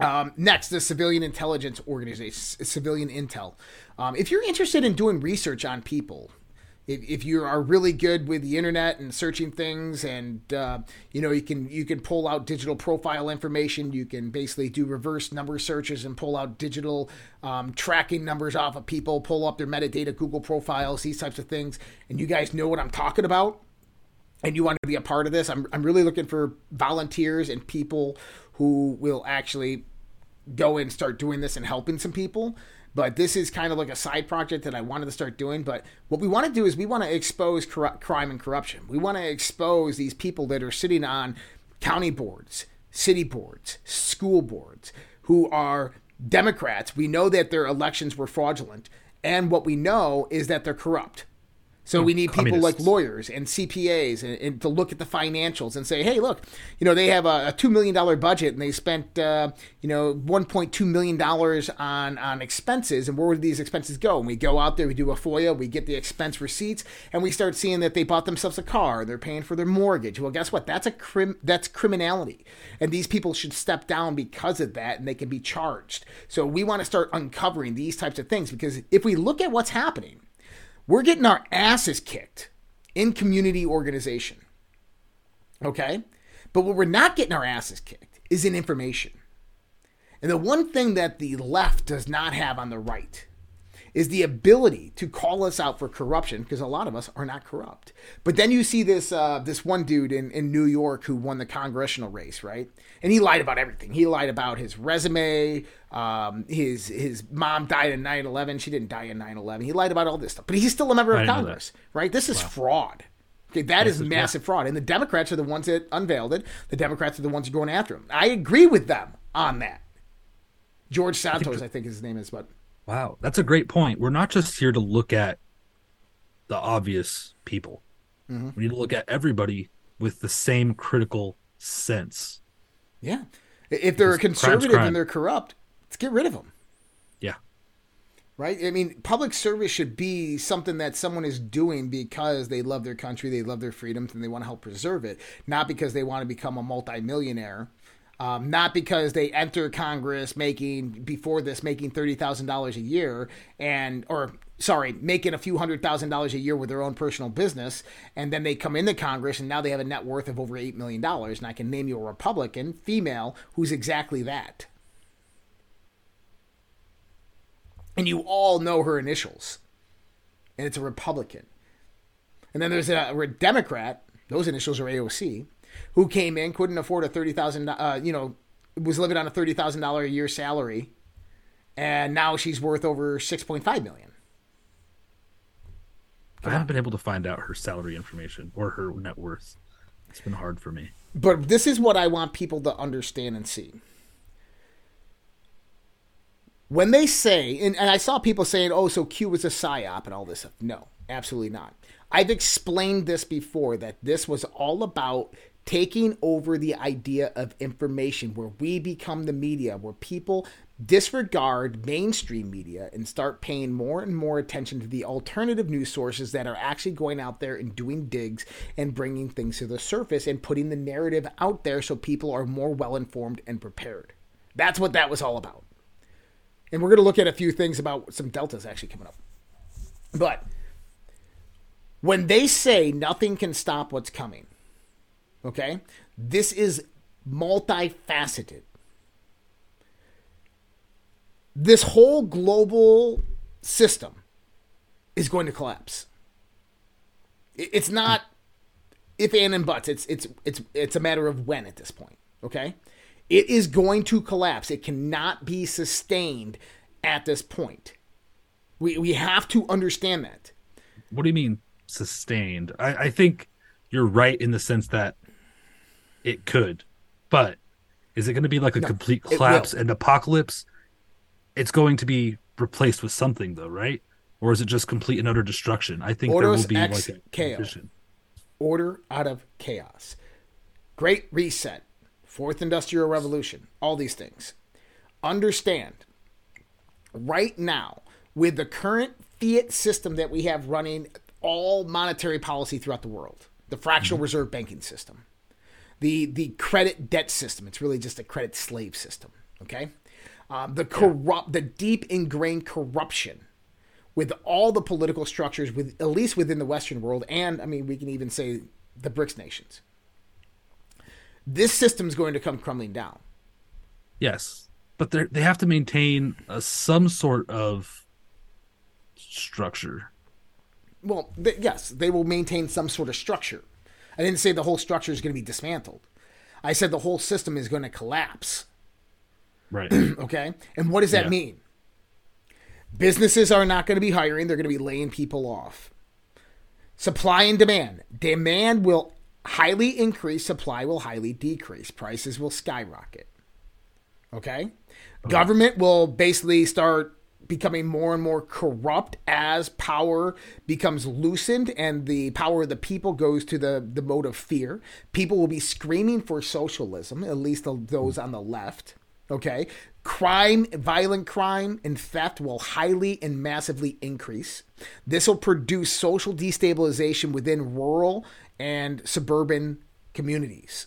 Um, next, the Civilian Intelligence Organization, Civilian Intel. Um, if you're interested in doing research on people, if, if you are really good with the internet and searching things and uh, you know you can you can pull out digital profile information you can basically do reverse number searches and pull out digital um, tracking numbers off of people pull up their metadata google profiles these types of things. And you guys know what i'm talking about and you want to be a part of this. I'm, I'm really looking for volunteers and people who will actually go and start doing this and helping some people but this is kind of like a side project that I wanted to start doing. But what we want to do is we want to expose crime and corruption. We want to expose these people that are sitting on county boards, city boards, school boards, who are Democrats. We know that their elections were fraudulent. And what we know is that they're corrupt. So we need people like lawyers and CPAs and, and, to look at the financials and say, hey, look, you know, they have a, a two million dollar budget and they spent, uh, you know, one point two million dollars on on expenses. And where would these expenses go? And we go out there, we do a FOIA, we get the expense receipts, and we start seeing that they bought themselves a car, they're paying for their mortgage. Well, guess what? That's a crim that's criminality, and these people should step down because of that, and they can be charged. So we want to start uncovering these types of things because if we look at what's happening we're getting our asses kicked in community organization. Okay? But what we're not getting our asses kicked is in information. And the one thing that the left does not have on the right is the ability to call us out for corruption because a lot of us are not corrupt. But then you see this uh, this one dude in, in New York who won the congressional race, right? And he lied about everything. He lied about his resume. Um, his his mom died in 9/11. She didn't die in 9/11. He lied about all this stuff, but he's still a member of Congress, right? This is wow. fraud. Okay, that is massive yeah. fraud. And the Democrats are the ones that unveiled it. The Democrats are the ones going after him. I agree with them on that. George Santos, I think his name is, but Wow, that's a great point. We're not just here to look at the obvious people. Mm-hmm. We need to look at everybody with the same critical sense. Yeah. If they're a conservative and they're corrupt, let's get rid of them. Yeah. Right? I mean, public service should be something that someone is doing because they love their country, they love their freedoms, and they want to help preserve it, not because they want to become a multimillionaire um, not because they enter Congress making before this making thirty thousand dollars a year and or sorry making a few hundred thousand dollars a year with their own personal business and then they come into Congress and now they have a net worth of over eight million dollars and I can name you a Republican female who's exactly that. And you all know her initials. And it's a Republican. And then there's a, a Democrat, those initials are AOC who came in, couldn't afford a thirty thousand, uh, you know, was living on a thirty thousand dollar a year salary, and now she's worth over six point five million. I haven't been able to find out her salary information or her net worth. It's been hard for me. But this is what I want people to understand and see. When they say, and, and I saw people saying, oh, so Q was a psyop and all this stuff. No, absolutely not. I've explained this before that this was all about taking over the idea of information where we become the media, where people disregard mainstream media and start paying more and more attention to the alternative news sources that are actually going out there and doing digs and bringing things to the surface and putting the narrative out there so people are more well informed and prepared. That's what that was all about. And we're going to look at a few things about some deltas actually coming up. But when they say nothing can stop what's coming, Okay? This is multifaceted. This whole global system is going to collapse. It's not if and and buts. It's it's it's it's a matter of when at this point. Okay? It is going to collapse. It cannot be sustained at this point. We we have to understand that. What do you mean sustained? I, I think you're right in the sense that it could, but is it going to be like a no, complete collapse and apocalypse? It's going to be replaced with something, though, right? Or is it just complete and utter destruction? I think there will be like a chaos. Order out of chaos. Great reset. Fourth industrial revolution. All these things. Understand. Right now, with the current fiat system that we have running all monetary policy throughout the world, the fractional mm-hmm. reserve banking system, the the credit debt system. It's really just a credit slave system. Okay, um, the corrupt, yeah. the deep ingrained corruption with all the political structures, with at least within the Western world, and I mean, we can even say the BRICS nations. This system's going to come crumbling down. Yes, but they they have to maintain a, some sort of structure. Well, th- yes, they will maintain some sort of structure. I didn't say the whole structure is going to be dismantled. I said the whole system is going to collapse. Right. Okay? And what does that Yeah. mean? Businesses are not going to be hiring, they're going to be laying people off. Supply and demand. Demand will highly increase, supply will highly decrease, prices will skyrocket. Okay? Government will basically start becoming more and more corrupt as power becomes loosened and the power of the people goes to the, the mode of fear. People will be screaming for socialism, at least those on the left. Okay? Crime, violent crime, and theft will highly and massively increase. This will produce social destabilization within rural and suburban communities.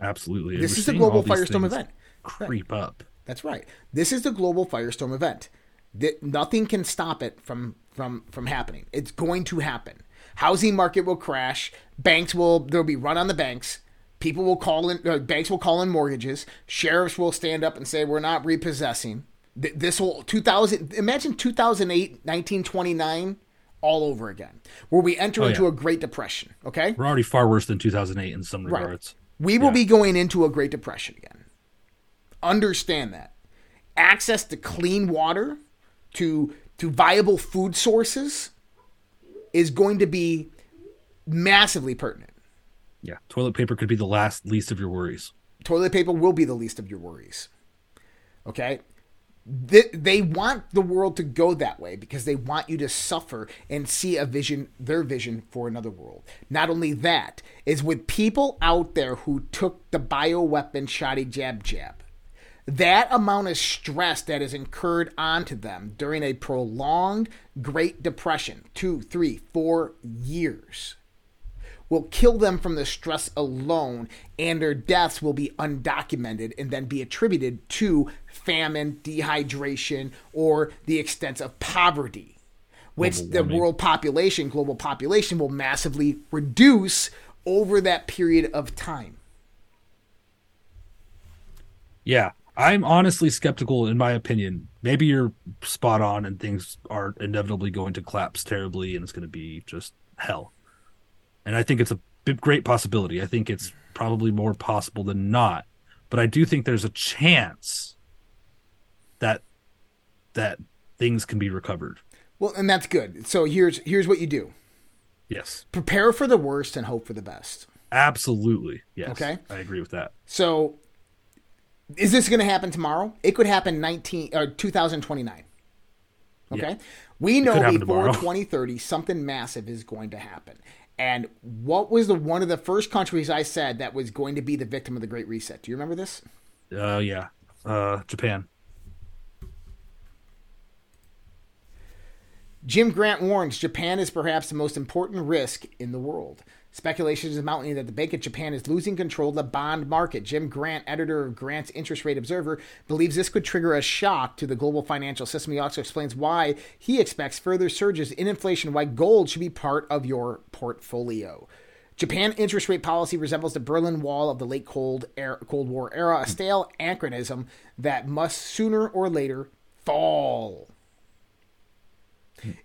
Absolutely. This is the all global firestorm event. Creep up. That's right. This is the global firestorm event. That nothing can stop it from from from happening. It's going to happen. Housing market will crash. Banks will there'll be run on the banks. People will call in. Uh, banks will call in mortgages. Sheriffs will stand up and say we're not repossessing. Th- This will 2000. Imagine 2008, 1929, all over again, where we enter Oh, into yeah. a Great Depression. Okay, We're already far worse than 2008 in some Right. regards. we will Yeah. be going into a Great Depression again. Understand that. Access to clean water, to to viable food sources is going to be massively pertinent. Yeah. Toilet paper could be the last least of your worries. Toilet paper will be the least of your worries. Okay? They, they want the world to go that way because they want you to suffer and see a vision, their vision for another world. Not only that, is with people out there who took the bioweapon shoddy jab jab. That amount of stress that is incurred onto them during a prolonged Great Depression, two, three, four years, will kill them from the stress alone, and their deaths will be undocumented and then be attributed to famine, dehydration, or the extent of poverty, which the world population, global population, will massively reduce over that period of time. Yeah. I'm honestly skeptical, in my opinion. Maybe you're spot on and things are inevitably going to collapse terribly and it's going to be just hell. And I think it's a great possibility. I think it's probably more possible than not. But I do think there's a chance that that things can be recovered. Well, and that's good. So here's here's what you do: Yes. prepare for the worst and hope for the best. Absolutely. Yes. Okay. I agree with that. So, is this going to happen tomorrow? It could happen 19 or 2029. Okay, Yeah. we know before tomorrow. 2030 something massive is going to happen. And what was the one of the first countries I said that was going to be the victim of the Great Reset? Do you remember this? Uh yeah. Uh Japan. Jim Grant warns Japan is perhaps the most important risk in the world. Speculation is mounting that the Bank of Japan is losing control of the bond market. Jim Grant, editor of Grant's Interest Rate Observer, believes this could trigger a shock to the global financial system. He also explains why he expects further surges in inflation, why gold should be part of your portfolio. Japan interest rate policy resembles the Berlin Wall of the late Cold, era, Cold War era, a stale anachronism that must sooner or later fall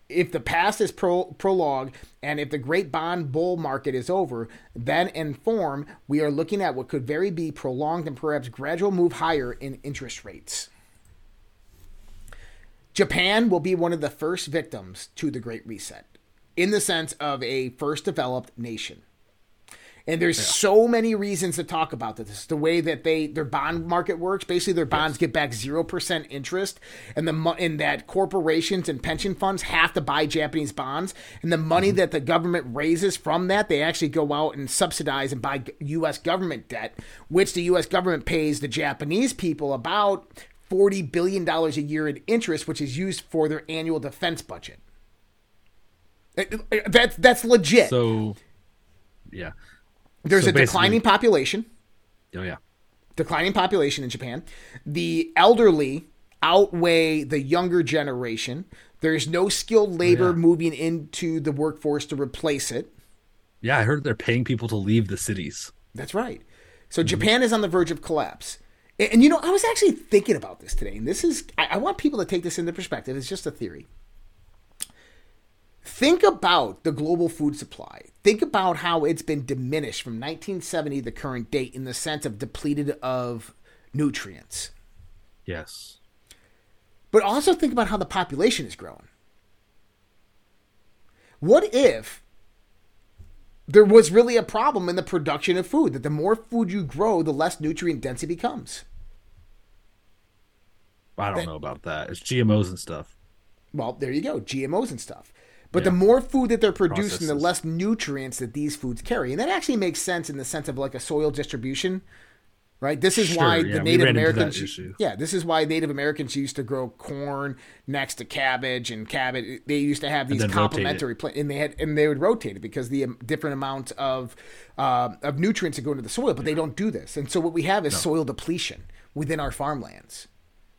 if the past is pro- prologue and if the great bond bull market is over, then in form, we are looking at what could very be prolonged and perhaps gradual move higher in interest rates. Japan will be one of the first victims to the Great Reset in the sense of a first developed nation. And there's so many reasons to talk about this. The way that they their bond market works, basically their bonds get back zero percent interest, and the and that corporations and pension funds have to buy Japanese bonds, and the money that the government raises from that, they actually go out and subsidize and buy U.S. government debt, which the U.S. government pays the Japanese people about forty billion dollars a year in interest, which is used for their annual defense budget. Uh, uh, That's that's legit. So yeah. There's so a declining population, Oh yeah. declining population in Japan. The elderly outweigh the younger generation. There's no skilled oh, labor Yeah. moving into the workforce to replace it. Yeah, I heard they're paying people to leave the cities. That's right. So Japan is on the verge of collapse. And, and, you know, I was actually thinking about this today, and this is, I, I want people to take this into perspective. It's just a theory. Think about the global food supply. Think about how it's been diminished from 1970 to the current date in the sense of depleted of nutrients. Yes. But also think about how the population is growing. What if there was really a problem in the production of food? That the more food you grow, the less nutrient dense it becomes. I don't know about that. It's GMOs and stuff. Well, there you go, GMOs and stuff. But the more food that they're producing, the less nutrients that these foods carry. And that actually makes sense in the sense of like a soil distribution, right? This is Sure, why yeah, the Native ran into that Americans, yeah, this is why Native Americans used to grow corn next to cabbage and cabbage. They used to have these then rotate it. complementary plant, and they had and they would rotate it because the um, different amounts of uh, of nutrients that go into the soil. But they don't do this, and so what we have is soil depletion within our farmlands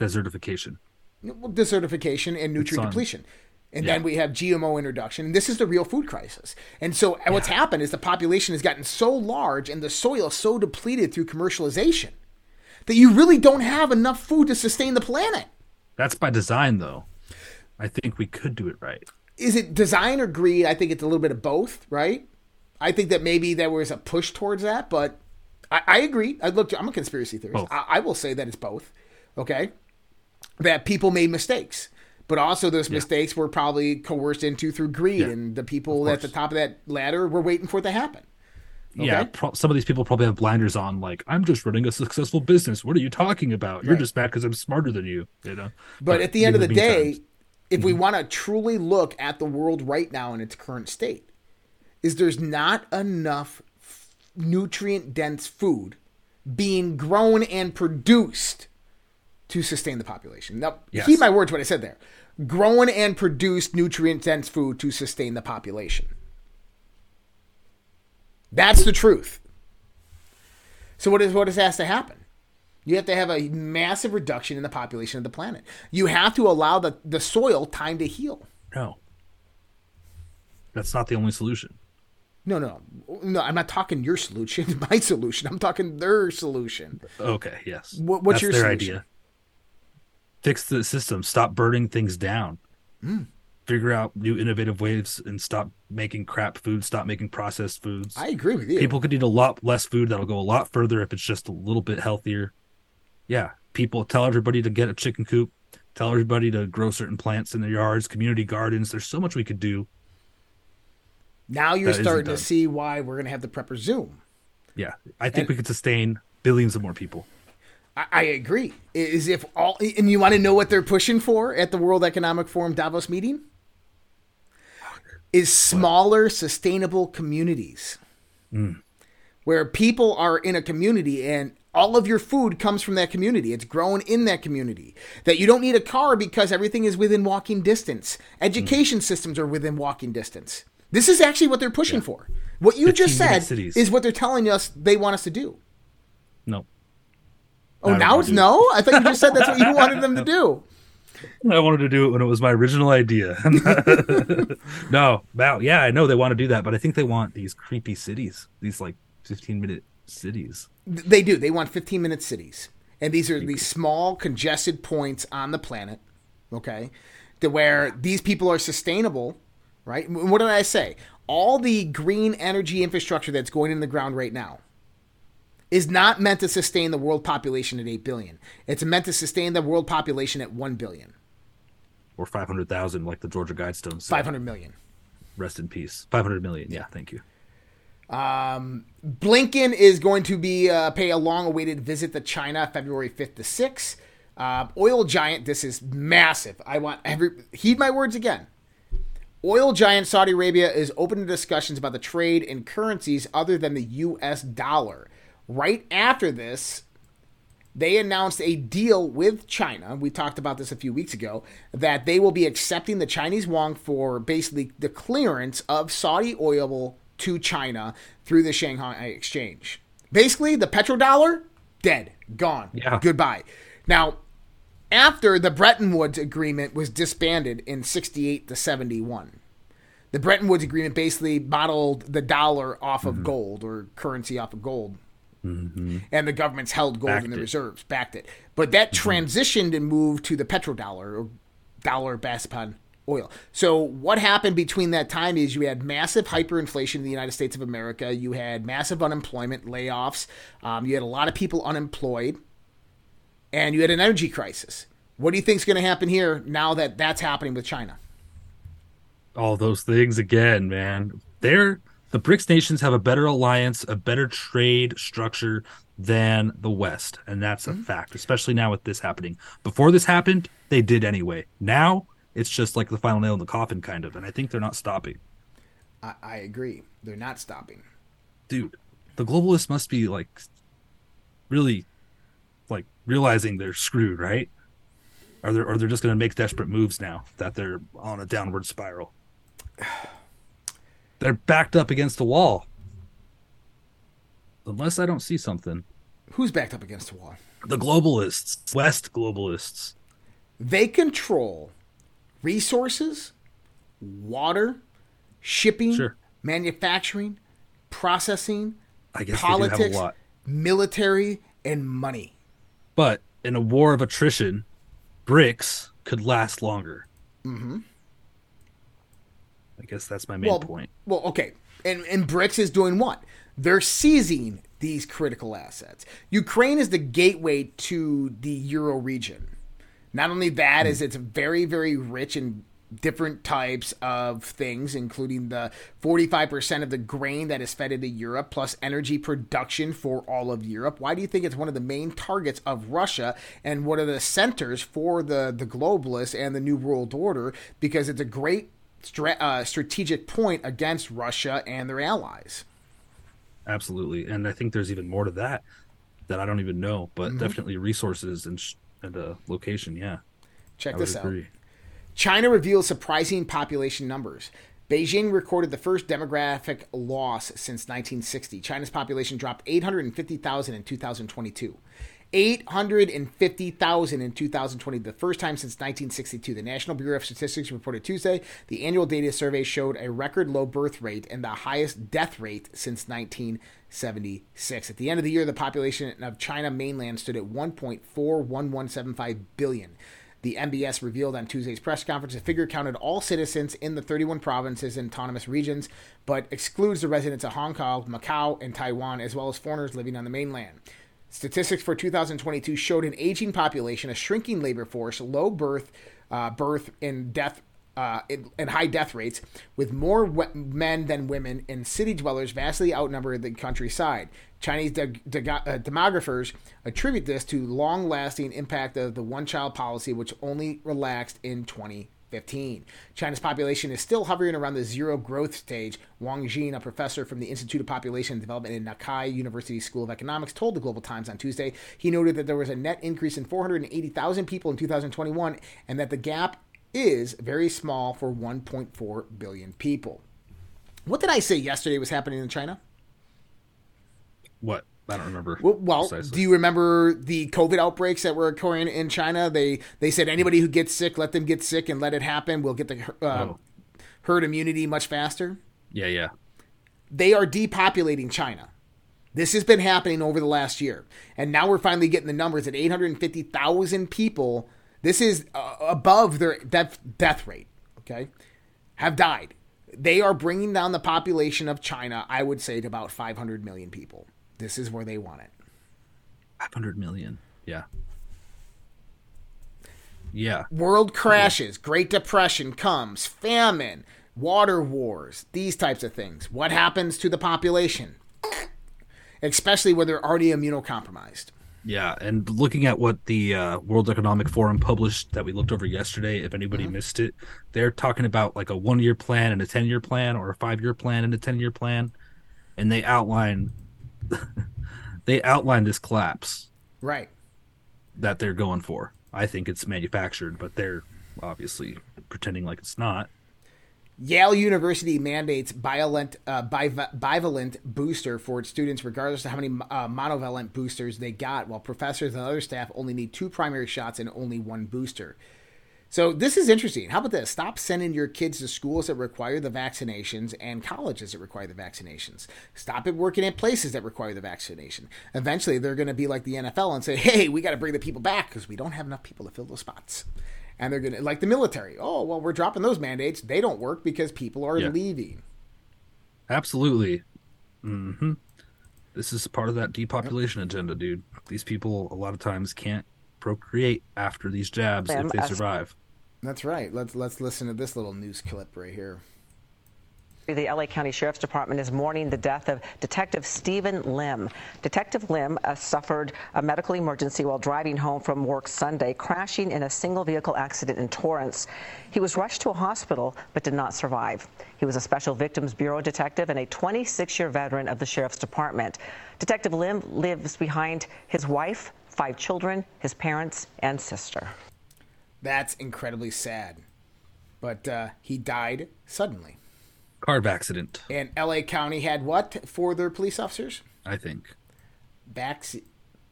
Desertification. well, desertification and nutrient depletion. And Yeah. then we have GMO introduction. And this is the real food crisis. And so uh, what's happened is the population has gotten so large and the soil so depleted through commercialization that you really don't have enough food to sustain the planet. That's by design, though. I think we could do it right. Is it design or greed? I think it's a little bit of both, right? I think that maybe there was a push towards that, but I, I agree. I looked. I'm a conspiracy theorist. I, I will say that it's both. Okay, that people made mistakes, but also those mistakes were probably coerced into through greed, Yeah, and the people at the top of that ladder were waiting for it to happen. Yeah, pro- some of these people probably have blinders on. Like, I'm just running a successful business. What are you talking about? You're Right. just mad because I'm smarter than you. You know. But at the end of the meantime- day, if we mm-hmm. want to truly look at the world right now in its current state, is there's not enough nutrient dense food being grown and produced to sustain the population. Now, Yes. heed my words what I said there. Grown and produced nutrient dense food to sustain the population. That's the truth. So what is what is has to happen? You have to have a massive reduction in the population of the planet. You have to allow the, the soil time to heal. no, that's not the only solution. No, no, no. I'm not talking your solution, It's my solution. I'm talking their solution. Okay, yes. What- what's That's your their solution? idea? Fix the system. Stop burning things down. Hmm. Figure out new innovative ways and stop making crap food. Stop making processed foods. I agree with you. People could eat a lot less food. That'll go a lot further if it's just a little bit healthier. Yeah, people tell everybody to get a chicken coop. Tell everybody to grow certain plants in their yards, community gardens. There's so much we could do. now you're starting to see why we're going to have the prepper Zoom. Yeah, I think And- we could sustain billions of more people. I, I agree. Is if all and you want to know what they're pushing for at the World Economic Forum Davos meeting is smaller, sustainable communities where people are in a community and all of your food comes from that community. It's grown in that community. That you don't need a car because everything is within walking distance. Education systems are within walking distance. This is actually what they're pushing for. What you just said cities. is what they're telling us they want us to do. No, Oh, now it's no? I thought you just said that's what you wanted them to do. I wanted to do it when it was my original idea. no, wow, yeah, I know they want to do that, but I think they want these creepy cities, these like 15 minute cities. They do. They want 15 minute cities. And these are these small, congested points on the planet, okay, to where these people are sustainable, right? What did I say? All the green energy infrastructure that's going in the ground right now is not meant to sustain the world population at 8 billion. It's meant to sustain the world population at 1 billion, Or 500,000, like the Georgia Guidestones. said. 500 million. Rest in peace. 500 million. Yeah, thank you. Blinken is going to be uh, pay a long-awaited visit to China, February fifth to sixth. Uh, oil giant, this is massive. I want every heed my words again. Oil giant Saudi Arabia is open to discussions about the trade in currencies other than the U.S. dollar. Right after this, they announced a deal with China. We talked about this a few weeks ago that they will be accepting the Chinese yuan for basically the clearance of Saudi oil to China through the Shanghai Exchange. Basically, the petrodollar dead, gone, Yeah. goodbye. Now, after the Bretton Woods Agreement was disbanded in 68 to 71. The Bretton Woods Agreement basically modeled the dollar off of mm-hmm. gold or currency off of gold. And the governments held gold Backed in the it. reserves, backed it. But that transitioned and moved to the petrodollar or dollar based upon oil. So what happened between that time is you had massive hyperinflation in the United States of America. You had massive unemployment, layoffs. Um, you had a lot of people unemployed, and you had an energy crisis. What do you think is going to happen here now that that's happening with China? all those things again, man. They're the BRICS nations have a better alliance, a better trade structure than the West, and that's a mm-hmm. fact. Especially now with this happening. Before this happened, they did anyway. Now it's just like the final nail in the coffin, kind of, and I think they're not stopping. I, I agree. They're not stopping. Dude, the globalists must be like really like realizing they're screwed, right? Or they're or they're just going to make desperate moves now that they're on a downward spiral. They're backed up against the wall. Unless I don't see something. Who's backed up against the wall? The globalists, West globalists. They control resources, water, shipping, Sure. manufacturing, processing, I guess they do have a politics, military, and money. But in a war of attrition, BRICS could last longer. Mm-hmm. I guess that's my main well, point. Well, okay. And and BRICS is doing what? They're seizing these critical assets. Ukraine is the gateway to the Euro region. Not only that, that, is hmm. it's very, very rich in different types of things, including the 45% of the grain that is fed into Europe, plus energy production for all of Europe. Why do you think it's one of the main targets of Russia and one of the centers for the, the globalists and the New World Order? Because it's a great stra- uh, strategic point against Russia and their allies. Absolutely, and I think there's even more to that that I don't even know, but Mm-hmm. definitely resources and sh- and uh, location. Yeah, Check I this out. agree. China reveals surprising population numbers. Beijing recorded the first demographic loss since 1960. China's population dropped 850,000 in 2022. 850,000 in 2020, the first time since 1962. The National Bureau of Statistics reported Tuesday the annual data survey showed a record low birth rate and the highest death rate since 1976. At the end of the year, the population of China mainland stood at 1.41175 billion. The NBS revealed on Tuesday's press conference the figure counted all citizens in the 31 provinces and autonomous regions, but excludes the residents of Hong Kong, Macau, and Taiwan, as well as foreigners living on the mainland. Statistics for 2022 showed an aging population, a shrinking labor force, low birth, uh, birth and death, uh, and- high death rates, with more we- men than women, and city dwellers vastly outnumber the countryside. Chinese de- de- uh, demographers attribute this to long-lasting impact of the one-child policy, which only relaxed in 2015. China's population is still hovering around the zero growth stage. Wang Jin, a professor from the Institute of Population Development in Nankai University School of Economics, told the Global Times on Tuesday he noted that there was a net increase in 480,000 people in 2021 and that the gap is very small for 1.4 billion people. What did I say yesterday was happening in China? What I don't remember. Well, well do you remember the COVID outbreaks that were occurring in China? They they said anybody who gets sick, let them get sick and let it happen. We'll get the uh, Oh. herd immunity much faster. Yeah, yeah. They are depopulating China. This has been happening over the last year, and now we're finally getting the numbers at 850,000 people. This is uh, above their death death rate. Okay, have died. They are bringing down the population of China. I would say to about 500 million people. This is where they want it. Five hundred million. Yeah. Yeah. World crashes, Great Depression comes, famine, water wars, these types of things. What happens to the population? Especially when they're already immunocompromised. Yeah, and looking at what the uh, World Economic Forum published that we looked over yesterday, if anybody Mm-hmm. missed it, they're talking about like a one year plan and a 10 year plan or a five year plan and a 10 year plan. And they outline they outline this collapse Right. that they're going for. I think it's manufactured, but they're obviously pretending like it's not. Yale University mandates bivalent, uh, biv- bivalent booster for its students, regardless of how many uh, monovalent boosters they got, while professors and other staff only need two primary shots and only one booster. So this is interesting. How about this? Stop sending your kids to schools that require the vaccinations and colleges that require the vaccinations. Stop it working at places that require the vaccination. Eventually, they're going to be like the NFL and say, "Hey, we got to bring the people back because we don't have enough people to fill those spots." And they're going to like the military. Oh, well, we're dropping those mandates. They don't work because people are Yeah. leaving. Absolutely. hmm This is part of that depopulation agenda, dude. These people a lot of times can't procreate after these jabs Them, if they survive. That's right. Let's let's listen to this little news clip right here. The LA County Sheriff's Department is mourning the death of Detective Stephen Lim. Detective Lim uh, suffered a medical emergency while driving home from work Sunday, crashing in a single vehicle accident in Torrance. He was rushed to a hospital but did not survive. He was a Special Victims Bureau detective and a 26 year veteran of the Sheriff's Department. Detective Lim lives behind his wife, five children, his parents, and sister. That's incredibly sad. But uh, he died suddenly. Car accident, And LA County had what for their police officers? I think. Vac-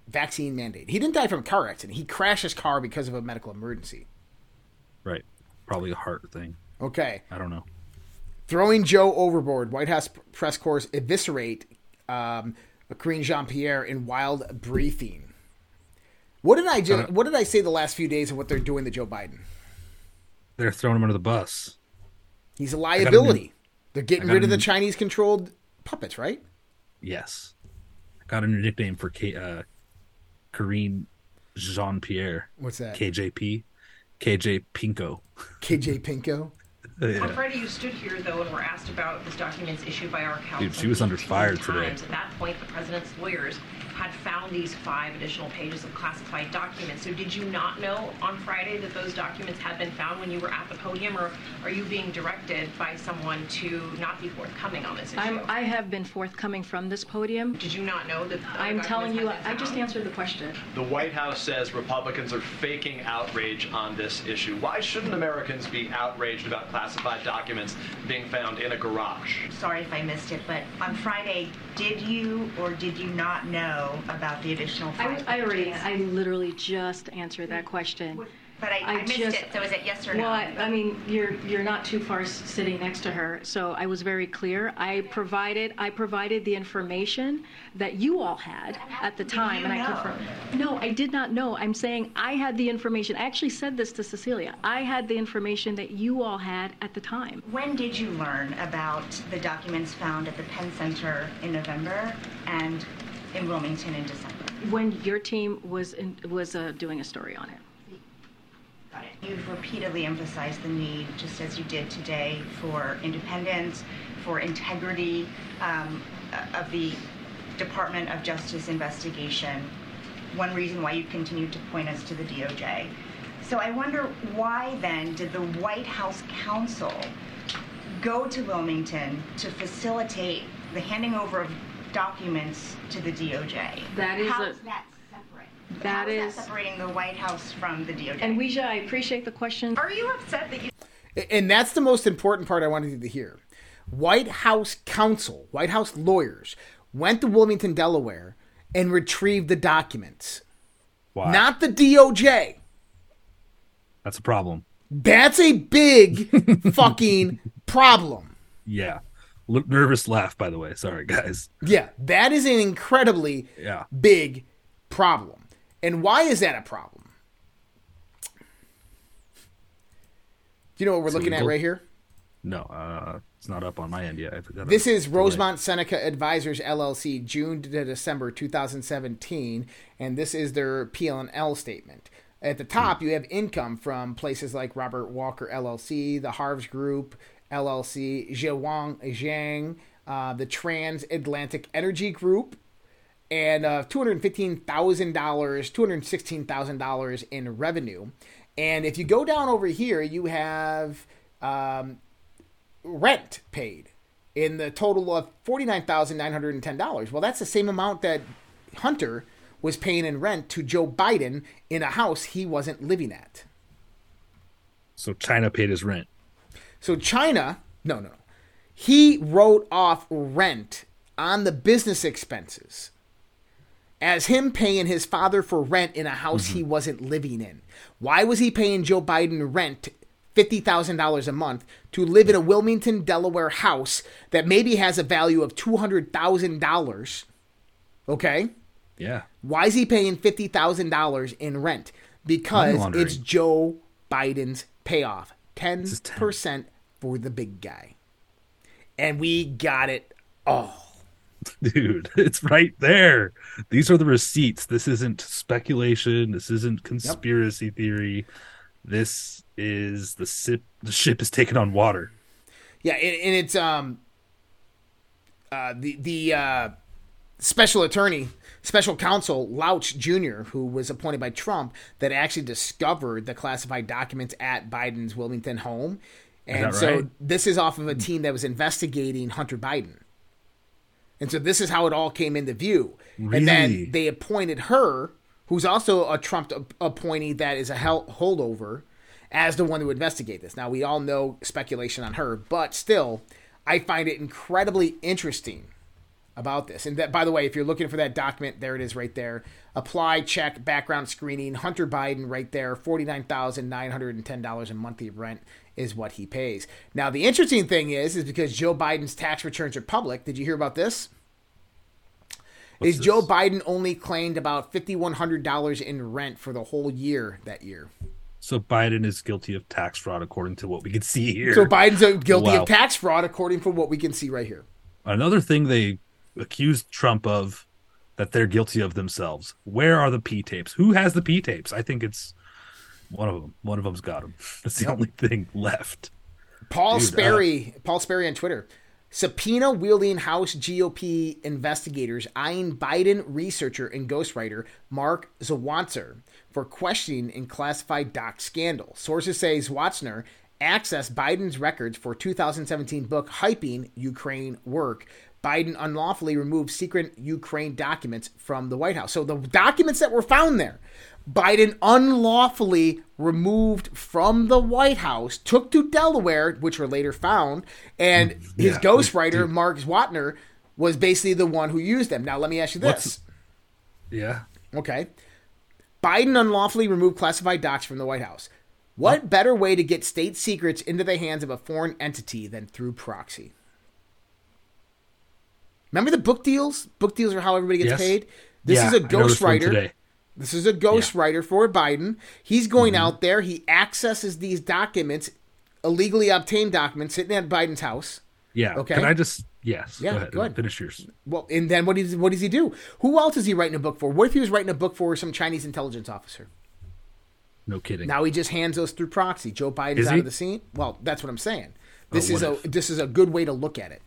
vaccine mandate. He didn't die from a car accident. He crashed his car because of a medical emergency. Right. Probably a heart thing. Okay. I don't know. Throwing Joe overboard. White House press corps eviscerate um, Karine Jean Pierre in wild briefing. What did I just, What did I say the last few days of what they're doing to Joe Biden? They're throwing him under the bus. He's a got a liability. new- They're getting rid a of the Chinese controlled puppets, right? Yes. Got a new nickname for K- uh, Karine Jean Pierre. What's that? KJP. KJ Pinko. KJ Pinko. On Friday, you stood here, though, and were asked about these documents issued by our counsel. Dude, she was under 18 fire today. times. At that point, the president's lawyers had found these five additional pages of classified documents. So did you not know on Friday that those documents had been found when you were at the podium, or are you being directed by someone to not be forthcoming on this issue? I'm, I have been forthcoming from this podium. Did you not know that? the I'm telling you, I just answered the question. The White House says Republicans are faking outrage on this issue. Why shouldn't Americans be outraged about classified documents being found in a garage? Sorry if I missed it, but on Friday, did you or did you not know about the additional I, five? I already, I literally just answered that question. But I, I, missed just- it, so is it yes or no? Well, I, I mean, you're you're not too far sitting next to her, so I was very clear. I provided I provided the information that you all had at the time, and I know? confirmed. No, I did not know. I'm saying I had the information. I actually said this to Cecilia. I had the information that you all had at the time. When did you learn about the documents found at the Penn Center in November and in Wilmington in December? When your team was in, was uh, doing a story on it. You've repeatedly emphasized the need, just as you did today, for independence, for integrity um, of the Department of Justice investigation. One reason why you continue to point us to the DOJ. So I wonder why then did the White House counsel go to Wilmington to facilitate the handing over of documents to the DOJ? That is How a- is that? That How is- that separating the White House from the DOJ? And Weijia, I appreciate the question. Are you upset that you And that's the most important part I wanted you to hear. White House counsel, White House lawyers, went to Wilmington, Delaware, and retrieved the documents. Why? Not the DOJ. That's a problem. That's a big fucking problem. Yeah. L- nervous laugh, by the way. Sorry, guys. Yeah, that is an incredibly Yeah. big problem. And why is that a problem? Do you know what we're It's looking at right here? No, uh, it's not up on my end yet. This is. Rosemont Seneca Advisors LLC, June to December 2017, and this is their PL&L statement. At the top, you have income from places like Robert Walker LLC, the Harves Group LLC, Zhejiang Zhang, uh, the Transatlantic Energy Group, and uh, $215,000, $216,000 in revenue. And if you go down over here, you have um, rent paid in the total of $49,910. Well, that's the same amount that Hunter was paying in rent to Joe Biden in a house he wasn't living at. So China paid his rent. So China No, no, no. He wrote off rent on the business expenses as him paying his father for rent in a house he wasn't living in. Why was he paying Joe Biden rent $50,000 a month to live in a Wilmington, Delaware house that maybe has a value of $200,000? Okay? Yeah. Why is he paying $50,000 in rent? Because it's Joe Biden's payoff 10% for the big guy. And we got it all. Dude, it's right there. These are the receipts. This isn't speculation. This isn't conspiracy theory. This is the sip. The ship is taking on water. Yeah, and, and it's um uh the the uh special attorney, special counsel Lausch Jr., who was appointed by Trump, that actually discovered the classified documents at Biden's Wilmington home. And that so right? this is off of a team that was investigating Hunter Biden. And so this is how it all came into view. And then they appointed Hur, who's also a Trump appointee that is a holdover, as the one to investigate this. Now, we all know speculation on Hur, but still, I find it incredibly interesting about this. And that, by the way, if you're looking for that document, there it is right there. Apply, check, background screening. Hunter Biden right there, $49,910 a monthly rent is what he pays. Now, the interesting thing is, is because Joe Biden's tax returns are public. Did you hear about this? is Joe Biden only claimed about $5,100 in rent for the whole year that year. So Biden is guilty of tax fraud, according to what we can see here. So Biden's guilty Wow. of tax fraud, according to what we can see right here. Another thing they accused Trump of that they're guilty of themselves. Where are the P tapes? Who has the P tapes? I think it's one of them. One of them's got them. That's the only thing left. Paul Dude, uh, Sperry, Paul Sperry on Twitter. Subpoena wielding House GOP investigators eyeing Biden researcher and ghostwriter Mark Zwonitzer for questioning in classified doc scandal. Sources say Zwonitzer accessed Biden's records for 2017 book hyping Ukraine work. Biden unlawfully removed secret Ukraine documents from the White House. So the documents that were found there, Biden unlawfully removed from the White House, took to Delaware, which were later found, and his Mm, Yeah, ghostwriter. Mark Watner, was basically the one who used them. Now, let me ask you this. What's- Yeah. Okay. Biden unlawfully removed classified docs from the White House. What better way to get state secrets into the hands of a foreign entity than through proxy? Remember the book deals? Book deals are how everybody gets Yes. paid. This Yeah, is a ghostwriter. This is a ghostwriter for Biden. He's going Mm-hmm. out there. He accesses these documents, illegally obtained documents, sitting at Biden's house. Yeah. Okay. Can I just yes? Yeah, Go ahead. go ahead. Finish yours. Well, and then what does what does he do? Who else is he writing a book for? What if he was writing a book for some Chinese intelligence officer? No kidding. Now he just hands those through proxy. Joe Biden's Is out he? of the scene. Well, that's what I'm saying. This Oh, is a what this is a good way to look at it.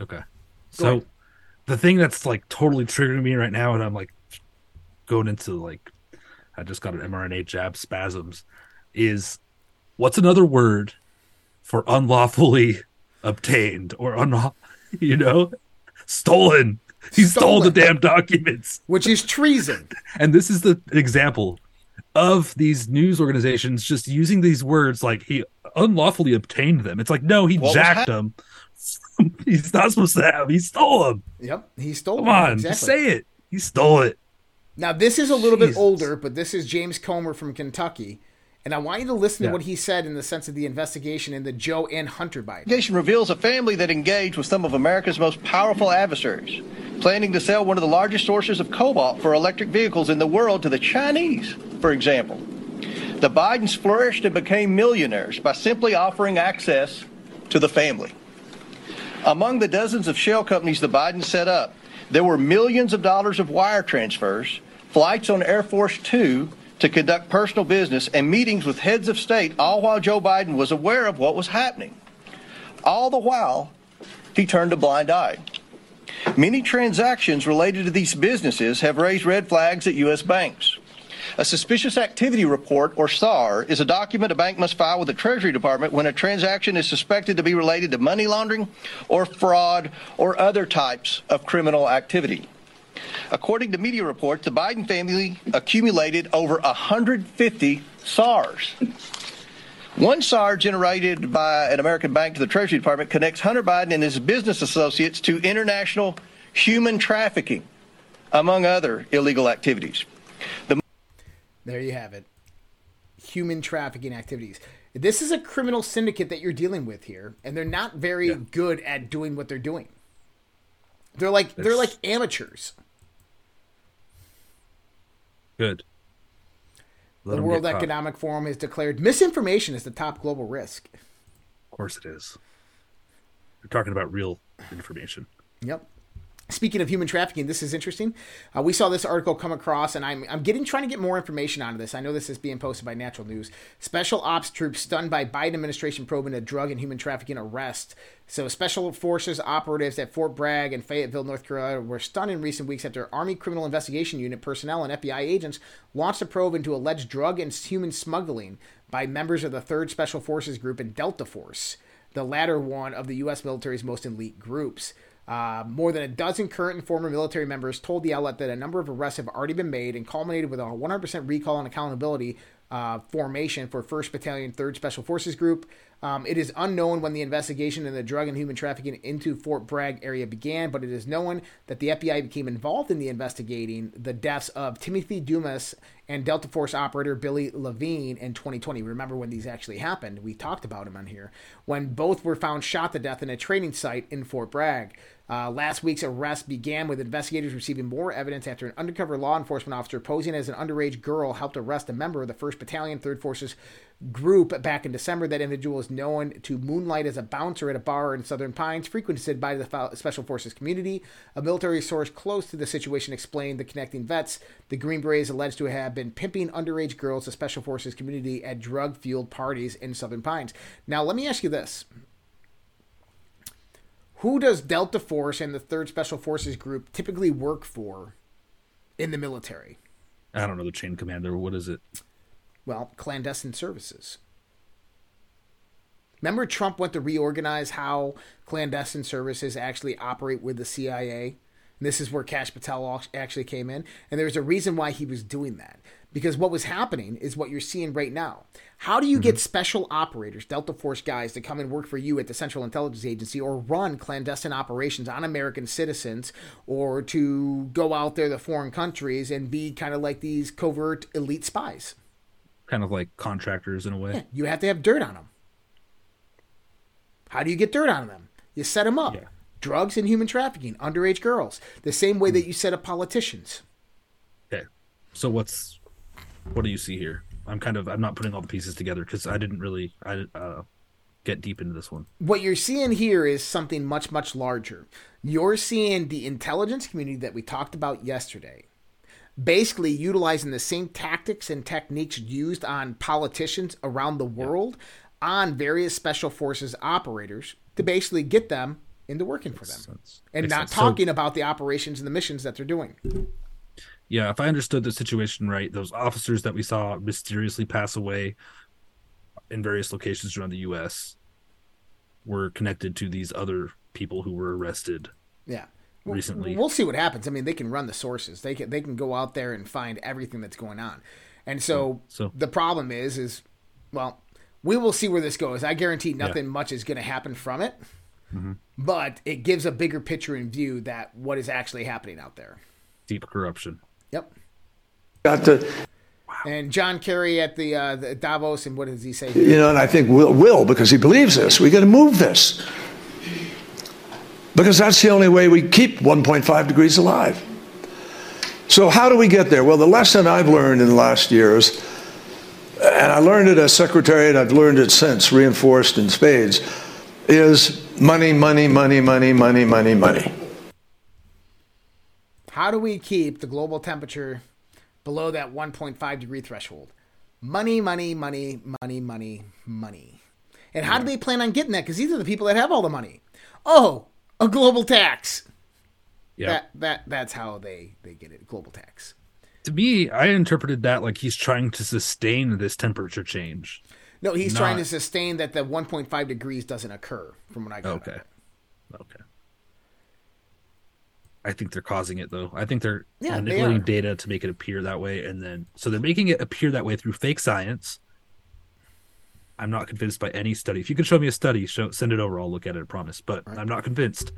Okay. Go So ahead. The thing that's like totally triggering me right now, and I'm like going into like I just got an mRNA jab spasms, is what's another word for unlawfully obtained or un you know stolen. He stole the damn documents. Which is treason. And this is the example of these news organizations just using these words like he unlawfully obtained them. It's like no, he What jacked them. He's not supposed to have. He stole them. Yep, he stole. Come them. on, Exactly. just say it. He stole it. Now this is a little bit older, but this is James Comer from Kentucky, and I want you to listen Yeah. to what he said in the sense of the investigation in the Joe and Hunter Biden. Investigation reveals a family that engaged with some of America's most powerful adversaries, planning to sell one of the largest sources of cobalt for electric vehicles in the world to the Chinese, for example. The Bidens flourished and became millionaires by simply offering access to the family. Among the dozens of shell companies the Bidens set up, there were millions of dollars of wire transfers, flights on Air Force Two to conduct personal business, and meetings with heads of state, all while Joe Biden was aware of what was happening. All the while, he turned a blind eye. Many transactions related to these businesses have raised red flags at U.S. banks. A suspicious activity report, or SAR, is a document a bank must file with the Treasury Department when a transaction is suspected to be related to money laundering or fraud or other types of criminal activity. According to media reports, the Biden family accumulated over 150 SARs. One SAR generated by an American bank to the Treasury Department connects Hunter Biden and his business associates to international human trafficking, among other illegal activities. The There you have it. Human trafficking activities. This is a criminal syndicate that you're dealing with here, and they're not very good at doing what they're doing. They're like they're like amateurs. Good. Let the World. Economic Forum has declared misinformation is the top global risk. Of course it is. We're talking about real information. Yep. Speaking of human trafficking, this is interesting. Uh, we saw this article come across, and I'm, I'm getting trying to get more information of this. I know this is being posted by Natural News. Special ops troops stunned by Biden administration probe into drug and human trafficking arrest. So, special forces operatives at Fort Bragg and Fayetteville, North Carolina, were stunned in recent weeks after Army Criminal Investigation Unit personnel and FBI agents launched a probe into alleged drug and human smuggling by members of the Third Special Forces Group and Delta Force, the latter one of the U.S. military's most elite groups. Uh, more than a dozen current and former military members told the outlet that a number of arrests have already been made and culminated with a 100% recall and accountability uh, formation for 1st Battalion, 3rd Special Forces Group. Um, it is unknown when the investigation into the drug and human trafficking into Fort Bragg area began, but it is known that the FBI became involved in the investigating the deaths of Timothy Dumas and Delta Force operator Billy Lavigne in 2020. Remember when these actually happened? We talked about him on here. When both were found shot to death in a training site in Fort Bragg. Uh, last week's arrest began with investigators receiving more evidence after an undercover law enforcement officer posing as an underage girl helped arrest a member of the 1st Battalion, 3rd Forces group back in December. That individual is known to moonlight as a bouncer at a bar in Southern Pines, frequented by the Special Forces community. A military source close to the situation explained the connecting vets. The Green Berets alleged to have been pimping underage girls to Special Forces community at drug fueled parties in Southern Pines. Now, let me ask you this. Who does Delta Force and the 3rd Special Forces Group typically work for in the military? I don't know the chain commander. What is it? Well, clandestine services. Remember, Trump went to reorganize how clandestine services actually operate with the CIA? And this is where Kash Patel actually came in. And there's a reason why he was doing that. Because what was happening is what you're seeing right now. How do you get mm-hmm. special operators, Delta Force guys, to come and work for you at the Central Intelligence Agency or run clandestine operations on American citizens or to go out there to foreign countries and be kind of like these covert elite spies? Kind of like contractors in a way. Yeah, you have to have dirt on them. How do you get dirt on them? You set them up. Drugs and human trafficking, underage girls, the same way hmm. that you set up politicians. Okay. So what's what do you see here? I'm kind of I'm not putting all the pieces together because I didn't really I uh, get deep into this one. What you're seeing here is something much, much larger. You're seeing the intelligence community that we talked about yesterday basically utilizing the same tactics and techniques used on politicians around the world on various special forces operators to basically get them into working for them and Makes not sense. So- talking about the operations and the missions that they're doing. Yeah, if I understood the situation right, those officers that we saw mysteriously pass away in various locations around the U.S. were connected to these other people who were arrested Yeah. recently. We'll see what happens. I mean, they can run the sources. They can they can go out there and find everything that's going on. And so, So- the problem is is well, we will see where this goes. I guarantee nothing much is going to happen from it, Mhm. but it gives a bigger picture in view that what is actually happening out there. Deep corruption. Yep. Got to, And John Kerry at the, uh, the Davos, and what does he say? you know, and I think will, will because he believes this. We got to move this because that's the only way we keep 1.5 degrees alive. So how do we get there? Well, the lesson I've learned in the last years, and I learned it as secretary, and I've learned it since, reinforced in spades, is money, money, money, money, money, money, money. How do we keep the global temperature below that 1.5 degree threshold? Money, money, money, money, money, money. And how do they plan on getting that? Because these are the people that have all the money. Oh, a global tax. Yeah. That that that's how they they get it. Global tax. To me, I interpreted that like he's trying to sustain this temperature change. No, he's trying to sustain that the 1.5 degrees doesn't occur. From what I got. Okay. Okay. I think they're causing it though. I think they're Yeah, manipulating are. data to make it appear that way, and then so they're making it appear that way through fake science. I'm not convinced by any study. If you can show me a study, show send it over. I'll look at it. I promise. But I'm not convinced.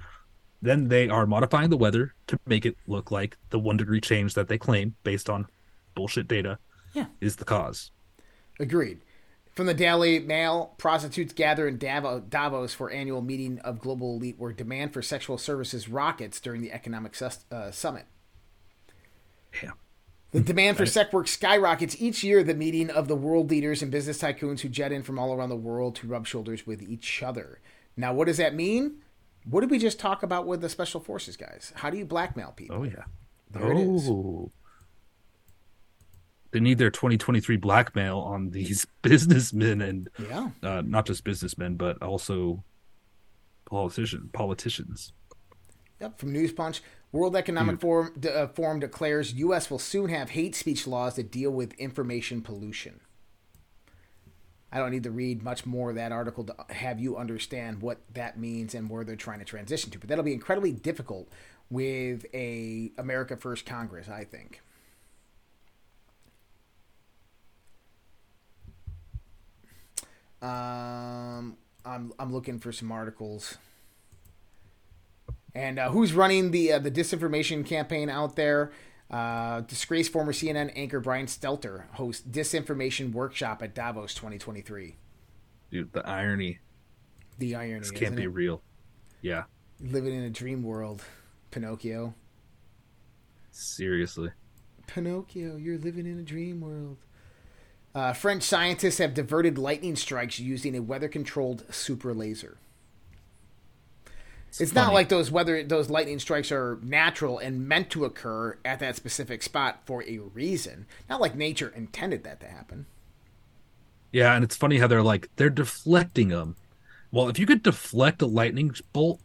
Then they are modifying the weather to make it look like the one degree change that they claim, based on bullshit data, Yeah. is the cause. Agreed. From the Daily Mail, prostitutes gather in Davos for annual meeting of global elite where demand for sexual services rockets during the economic sus- uh, summit. Yeah. The demand for sex work skyrockets each year. The meeting of the world leaders and business tycoons who jet in from all around the world to rub shoulders with each other. Now, what does that mean? What did we just talk about with the special forces guys? How do you blackmail people? Oh yeah. There it is. They need their 2023 blackmail on these businessmen and Yeah. uh, not just businessmen, but also politician politicians. Yep, from News Punch. World Economic Forum, d- uh, Forum declares U.S. will soon have hate speech laws that deal with information pollution. I don't need to read much more of that article to have you understand what that means and where they're trying to transition to. But that'll be incredibly difficult with a America First Congress, I think. Um, I'm I'm looking for some articles. And uh, who's running the uh, the disinformation campaign out there? Uh, disgraced former CNN anchor Brian Stelter hosts disinformation workshop at Davos 2023. Dude, the irony. The irony. This can't be it? real. Yeah, Living in a dream world, Pinocchio. seriously. Pinocchio, you're living in a dream world. Uh, French scientists have diverted lightning strikes using a weather-controlled super laser. It's, not like those weather those lightning strikes are natural and meant to occur at that specific spot for a reason. Not like nature intended that to happen. Yeah, and it's funny how they're like they're deflecting them. Well, if you could deflect a lightning bolt,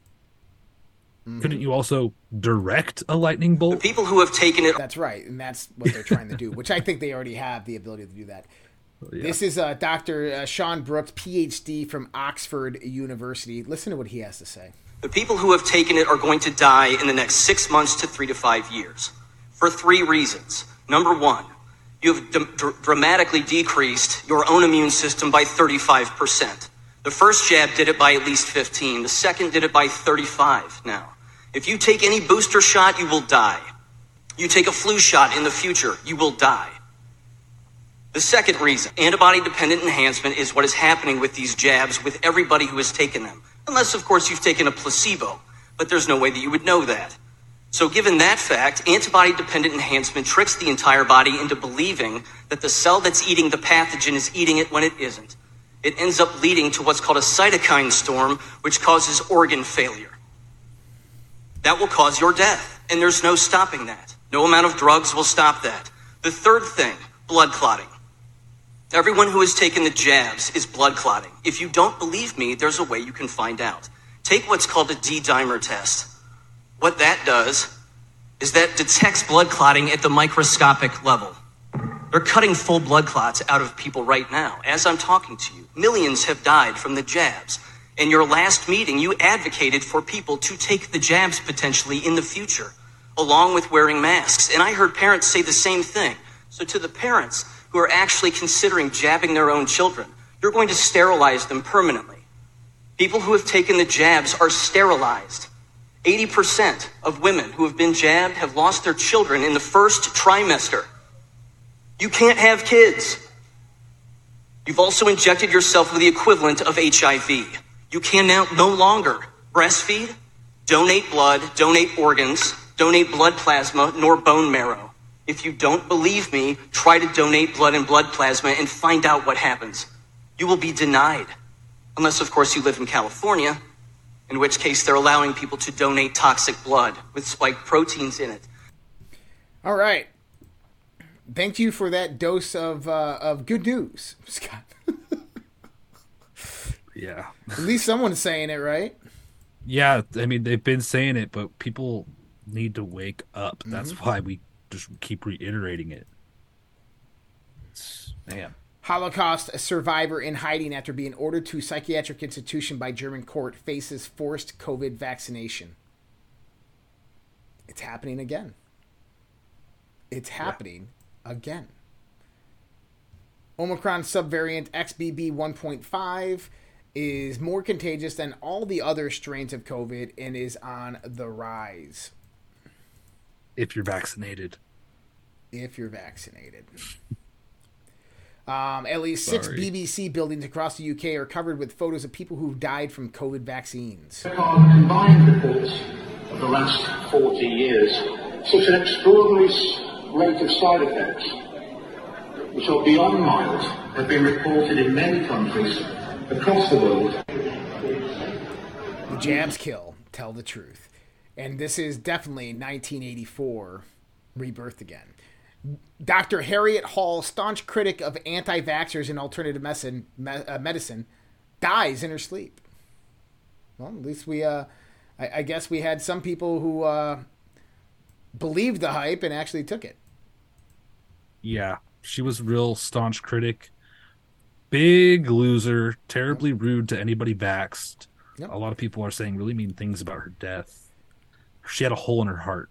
Mm-hmm. couldn't you also direct a lightning bolt? The People who have taken it. That's right, and that's what they're trying to do, which I think they already have the ability to do that. This is uh, Dr. Uh, Sean Brooks, PhD from Oxford University. Listen to what he has to say. The people who have taken it are going to die in the next six months to three to five years for three reasons. Number one, you have d- dr- dramatically decreased your own immune system by 35%. The first jab did it by at least 15. The second did it by 35 now. If you take any booster shot, you will die. You take a flu shot in the future, you will die. The second reason, antibody dependent enhancement, is what is happening with these jabs with everybody who has taken them. Unless, of course, you've taken a placebo, but there's no way that you would know that. So, given that fact, antibody dependent enhancement tricks the entire body into believing that the cell that's eating the pathogen is eating it when it isn't. It ends up leading to what's called a cytokine storm, which causes organ failure. That will cause your death, and there's no stopping that. No amount of drugs will stop that. The third thing, blood clotting. Everyone who has taken the jabs is blood clotting. If you don't believe me, there's a way you can find out. Take what's called a D dimer test. What that does is that detects blood clotting at the microscopic level. They're cutting full blood clots out of people right now. As I'm talking to you, millions have died from the jabs. In your last meeting, you advocated for people to take the jabs potentially in the future, along with wearing masks. And I heard parents say the same thing. So, to the parents who are actually considering jabbing their own children, you're going to sterilize them permanently. People who have taken the jabs are sterilized. 80% of women who have been jabbed have lost their children in the first trimester. You can't have kids. You've also injected yourself with the equivalent of HIV. You can now no longer breastfeed, donate blood, donate organs, donate blood plasma, nor bone marrow. If you don't believe me, try to donate blood and blood plasma and find out what happens. You will be denied. Unless, of course, you live in California, in which case they're allowing people to donate toxic blood with spike proteins in it. All right. Thank you for that dose of uh, of good news, Scott. Yeah. At least someone's saying it, right? Yeah, I mean they've been saying it, but people need to wake up. That's Mhm. why we just keep reiterating it. It's- man. Holocaust survivor in hiding after being ordered to psychiatric institution by German court faces forced COVID vaccination. It's happening again. It's happening again. Omicron subvariant XBB 1.5 is more contagious than all the other strains of COVID and is on the rise If you're vaccinated. If you're vaccinated. Um, at least six BBC buildings across the UK are covered with photos of people who've died from COVID vaccines. are combined reports of the last 40 years. Such an extraordinary rate of side effects, which are beyond mild, have been reported in many countries across the world. The jabs kill, tell the truth. And this is definitely 1984 rebirth again. Dr. Harriet Hall, staunch critic of anti vaxxers and alternative medicine, me- uh, medicine, dies in her sleep. Well, at least we, uh, I, I guess we had some people who uh, believed the hype and actually took it. Yeah, she was real staunch critic. Big loser, terribly rude to anybody vaxxed. Yep. A lot of people are saying really mean things about her death. She had a hole in her heart.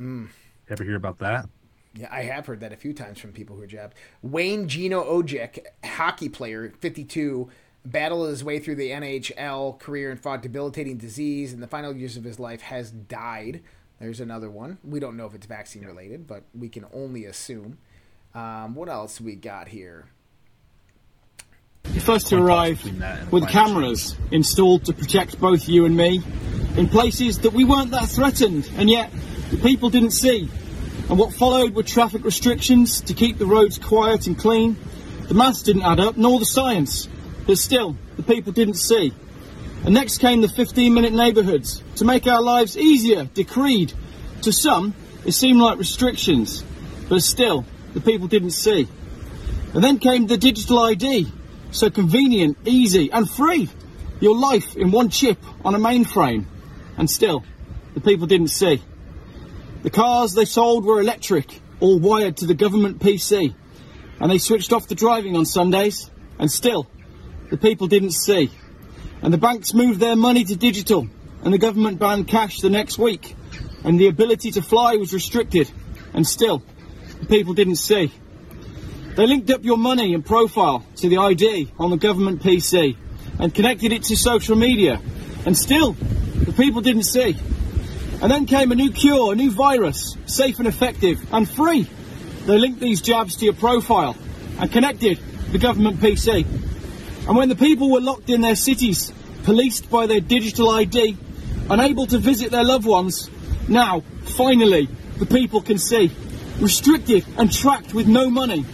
Mm. Ever hear about that? Yeah, I have heard that a few times from people who are jabbed. Wayne Gino Odjick, hockey player, 52, battled his way through the NHL career and fought debilitating disease. In the final years of his life, has died. There's another one. We don't know if it's vaccine related, but we can only assume. Um, what else we got here? The first to arrive with cameras installed to protect both you and me in places that we weren't that threatened, and yet the people didn't see. And what followed were traffic restrictions to keep the roads quiet and clean. The maths didn't add up, nor the science, but still, the people didn't see. And next came the 15 minute neighbourhoods to make our lives easier, decreed. To some, it seemed like restrictions, but still, the people didn't see. And then came the digital ID, so convenient, easy, and free. Your life in one chip on a mainframe, and still, the people didn't see. The cars they sold were electric, all wired to the government PC, and they switched off the driving on Sundays, and still, the people didn't see. And the banks moved their money to digital, and the government banned cash the next week, and the ability to fly was restricted, and still, the people didn't see. They linked up your money and profile to the ID on the government PC and connected it to social media, and still, the people didn't see. And then came a new cure, a new virus, safe and effective and free. They linked these jabs to your profile and connected the government PC. And when the people were locked in their cities, policed by their digital ID, unable to visit their loved ones, now, finally, the people can see. Restricted and tracked with no money.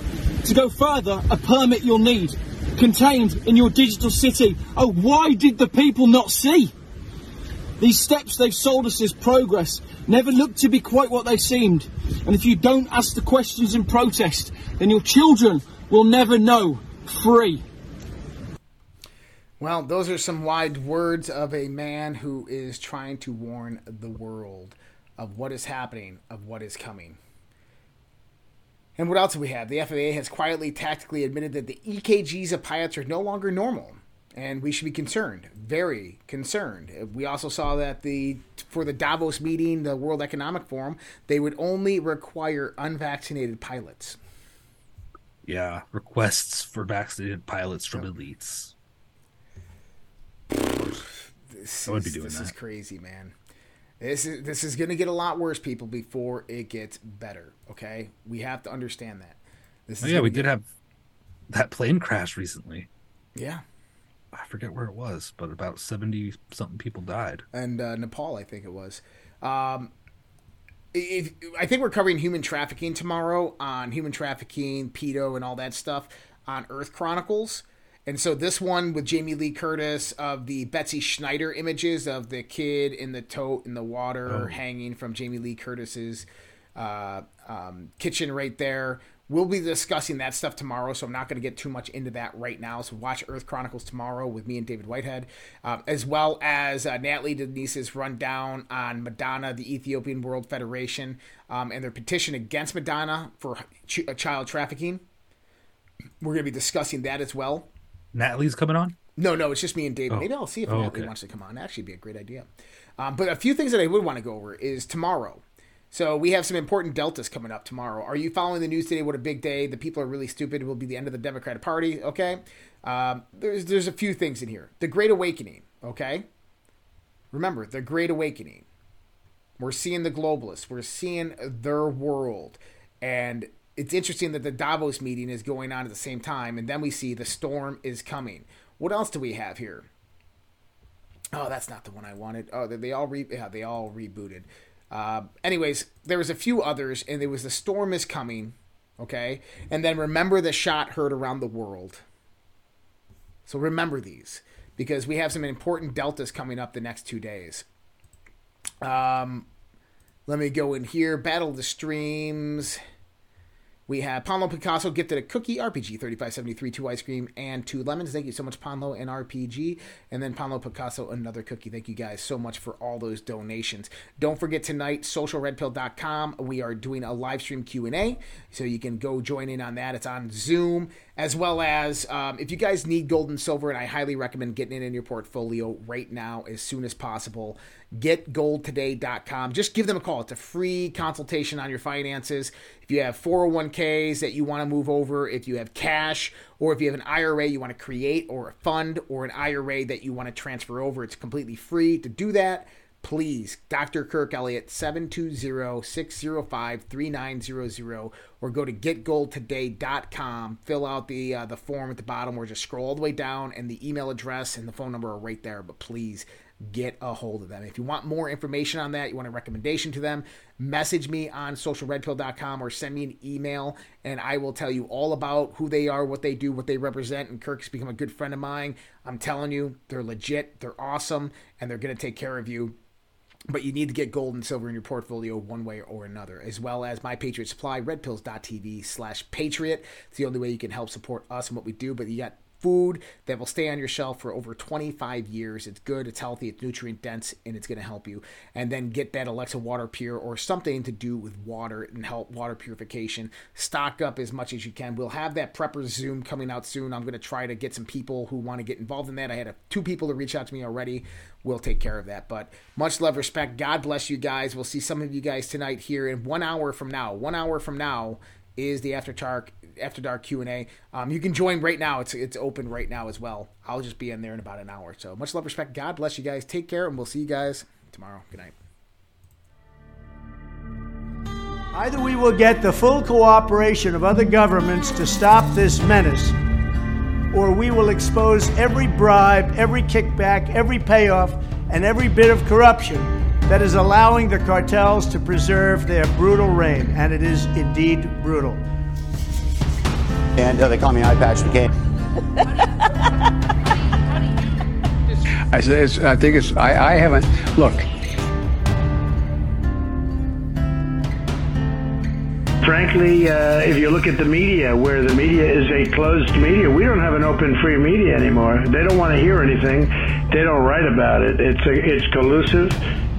To go further, a permit you'll need. Contained in your digital city. Oh, why did the people not see? These steps they've sold us as progress never looked to be quite what they seemed. And if you don't ask the questions in protest, then your children will never know free. Well, those are some wide words of a man who is trying to warn the world of what is happening, of what is coming. And what else do we have? The FAA has quietly, tactically admitted that the EKGs of pilots are no longer normal, and we should be concerned, very concerned. We also saw that the for the Davos meeting, the World Economic Forum, they would only require unvaccinated pilots. Yeah, requests for vaccinated pilots from elites. This I would be doing this that. is crazy, man. This is this is gonna get a lot worse, people, before it gets better. Okay, we have to understand that. This Oh, is yeah, we get- did have that plane crash recently. Yeah, I forget where it was, but about 70 something people died. and uh, Nepal, I think it was. Um, if, I think we're covering human trafficking tomorrow on human trafficking, pedo, and all that stuff on Earth Chronicles. And so this one with Jamie Lee Curtis of the Betsy Schneider images of the kid in the tote in the water Oh. hanging from Jamie Lee Curtis's uh, um, kitchen right there. We'll be discussing that stuff tomorrow, so I'm not going to get too much into that right now. So watch Earth Chronicles tomorrow with me and David Whitehead, um, as well as uh, Natalie Denise's rundown on Madonna, the Ethiopian World Federation, um, and their petition against Madonna for ch- uh, child trafficking. We're going to be discussing that as well. Natalie's coming on? No, no, it's just me and David. Oh. Maybe I'll see if Oh, Natalie okay. wants to come on. That Actually, be a great idea. Um, but a few things that I would want to go over is tomorrow. So we have some important deltas coming up tomorrow. Are you following the news today? What a big day! The people are really stupid. It will be the end of the Democratic Party. Okay, um, there's there's a few things in here. The Great Awakening. Okay, remember the Great Awakening. We're seeing the globalists. We're seeing their world, and it's interesting that the Davos meeting is going on at the same time, and then we see the storm is coming. What else do we have here? Oh, that's not the one I wanted. Oh, they, all re- yeah, they all rebooted. Uh, anyways, there was a few others, and there was the storm is coming, okay, and then remember the shot heard around the world. So remember these because we have some important deltas coming up the next two days. Um, let me go in here. Battle the streams. We have Ponlo Picasso gifted a cookie, RPG 3573, two ice cream, and two lemons. Thank you so much, Ponlo and RPG. And then Ponlo Picasso, another cookie. Thank you guys so much for all those donations. Don't forget tonight, socialredpill.com. We are doing a live stream Q&A, so you can go join in on that. It's on Zoom, as well as um, if you guys need gold and silver, and I highly recommend getting it in your portfolio right now as soon as possible getgoldtoday.com. Just give them a call. It's a free consultation on your finances. If you have 401ks that you want to move over, if you have cash, or if you have an IRA you want to create, or a fund, or an IRA that you want to transfer over, it's completely free to do that. Please, Dr. Kirk Elliott, 720-605-3900, or go to getgoldtoday.com. Fill out the uh, the form at the bottom, or just scroll all the way down, and the email address and the phone number are right there. But please get a hold of them. If you want more information on that, you want a recommendation to them, message me on socialredpill.com or send me an email and I will tell you all about who they are, what they do, what they represent. And Kirk's become a good friend of mine. I'm telling you, they're legit, they're awesome, and they're going to take care of you. But you need to get gold and silver in your portfolio one way or another, as well as My Patriot Supply, redpills.tv slash patriot. It's the only way you can help support us and what we do. But you got food that will stay on your shelf for over 25 years. It's good, it's healthy, it's nutrient dense, and it's going to help you. And then get that Alexa Water Pure or something to do with water and help water purification. Stock up as much as you can. We'll have that Prepper Zoom coming out soon. I'm going to try to get some people who want to get involved in that. I had a, two people to reach out to me already. We'll take care of that. But much love, respect. God bless you guys. We'll see some of you guys tonight here in one hour from now. One hour from now is the After Dark After Dark Q and A. Um, you can join right now. It's it's open right now as well. I'll just be in there in about an hour. So much love, respect. God bless you guys. Take care, and we'll see you guys tomorrow. Good night. Either we will get the full cooperation of other governments to stop this menace, or we will expose every bribe, every kickback, every payoff, and every bit of corruption that is allowing the cartels to preserve their brutal reign. And it is indeed brutal. And uh, they call me Eye Patch McCain. I said, it's, I think it's, I, I haven't, look, Frankly, uh, if you look at the media, where the media is a closed media, we don't have an open, free media anymore. They don't want to hear anything. They don't write about it. It's a, it's collusive.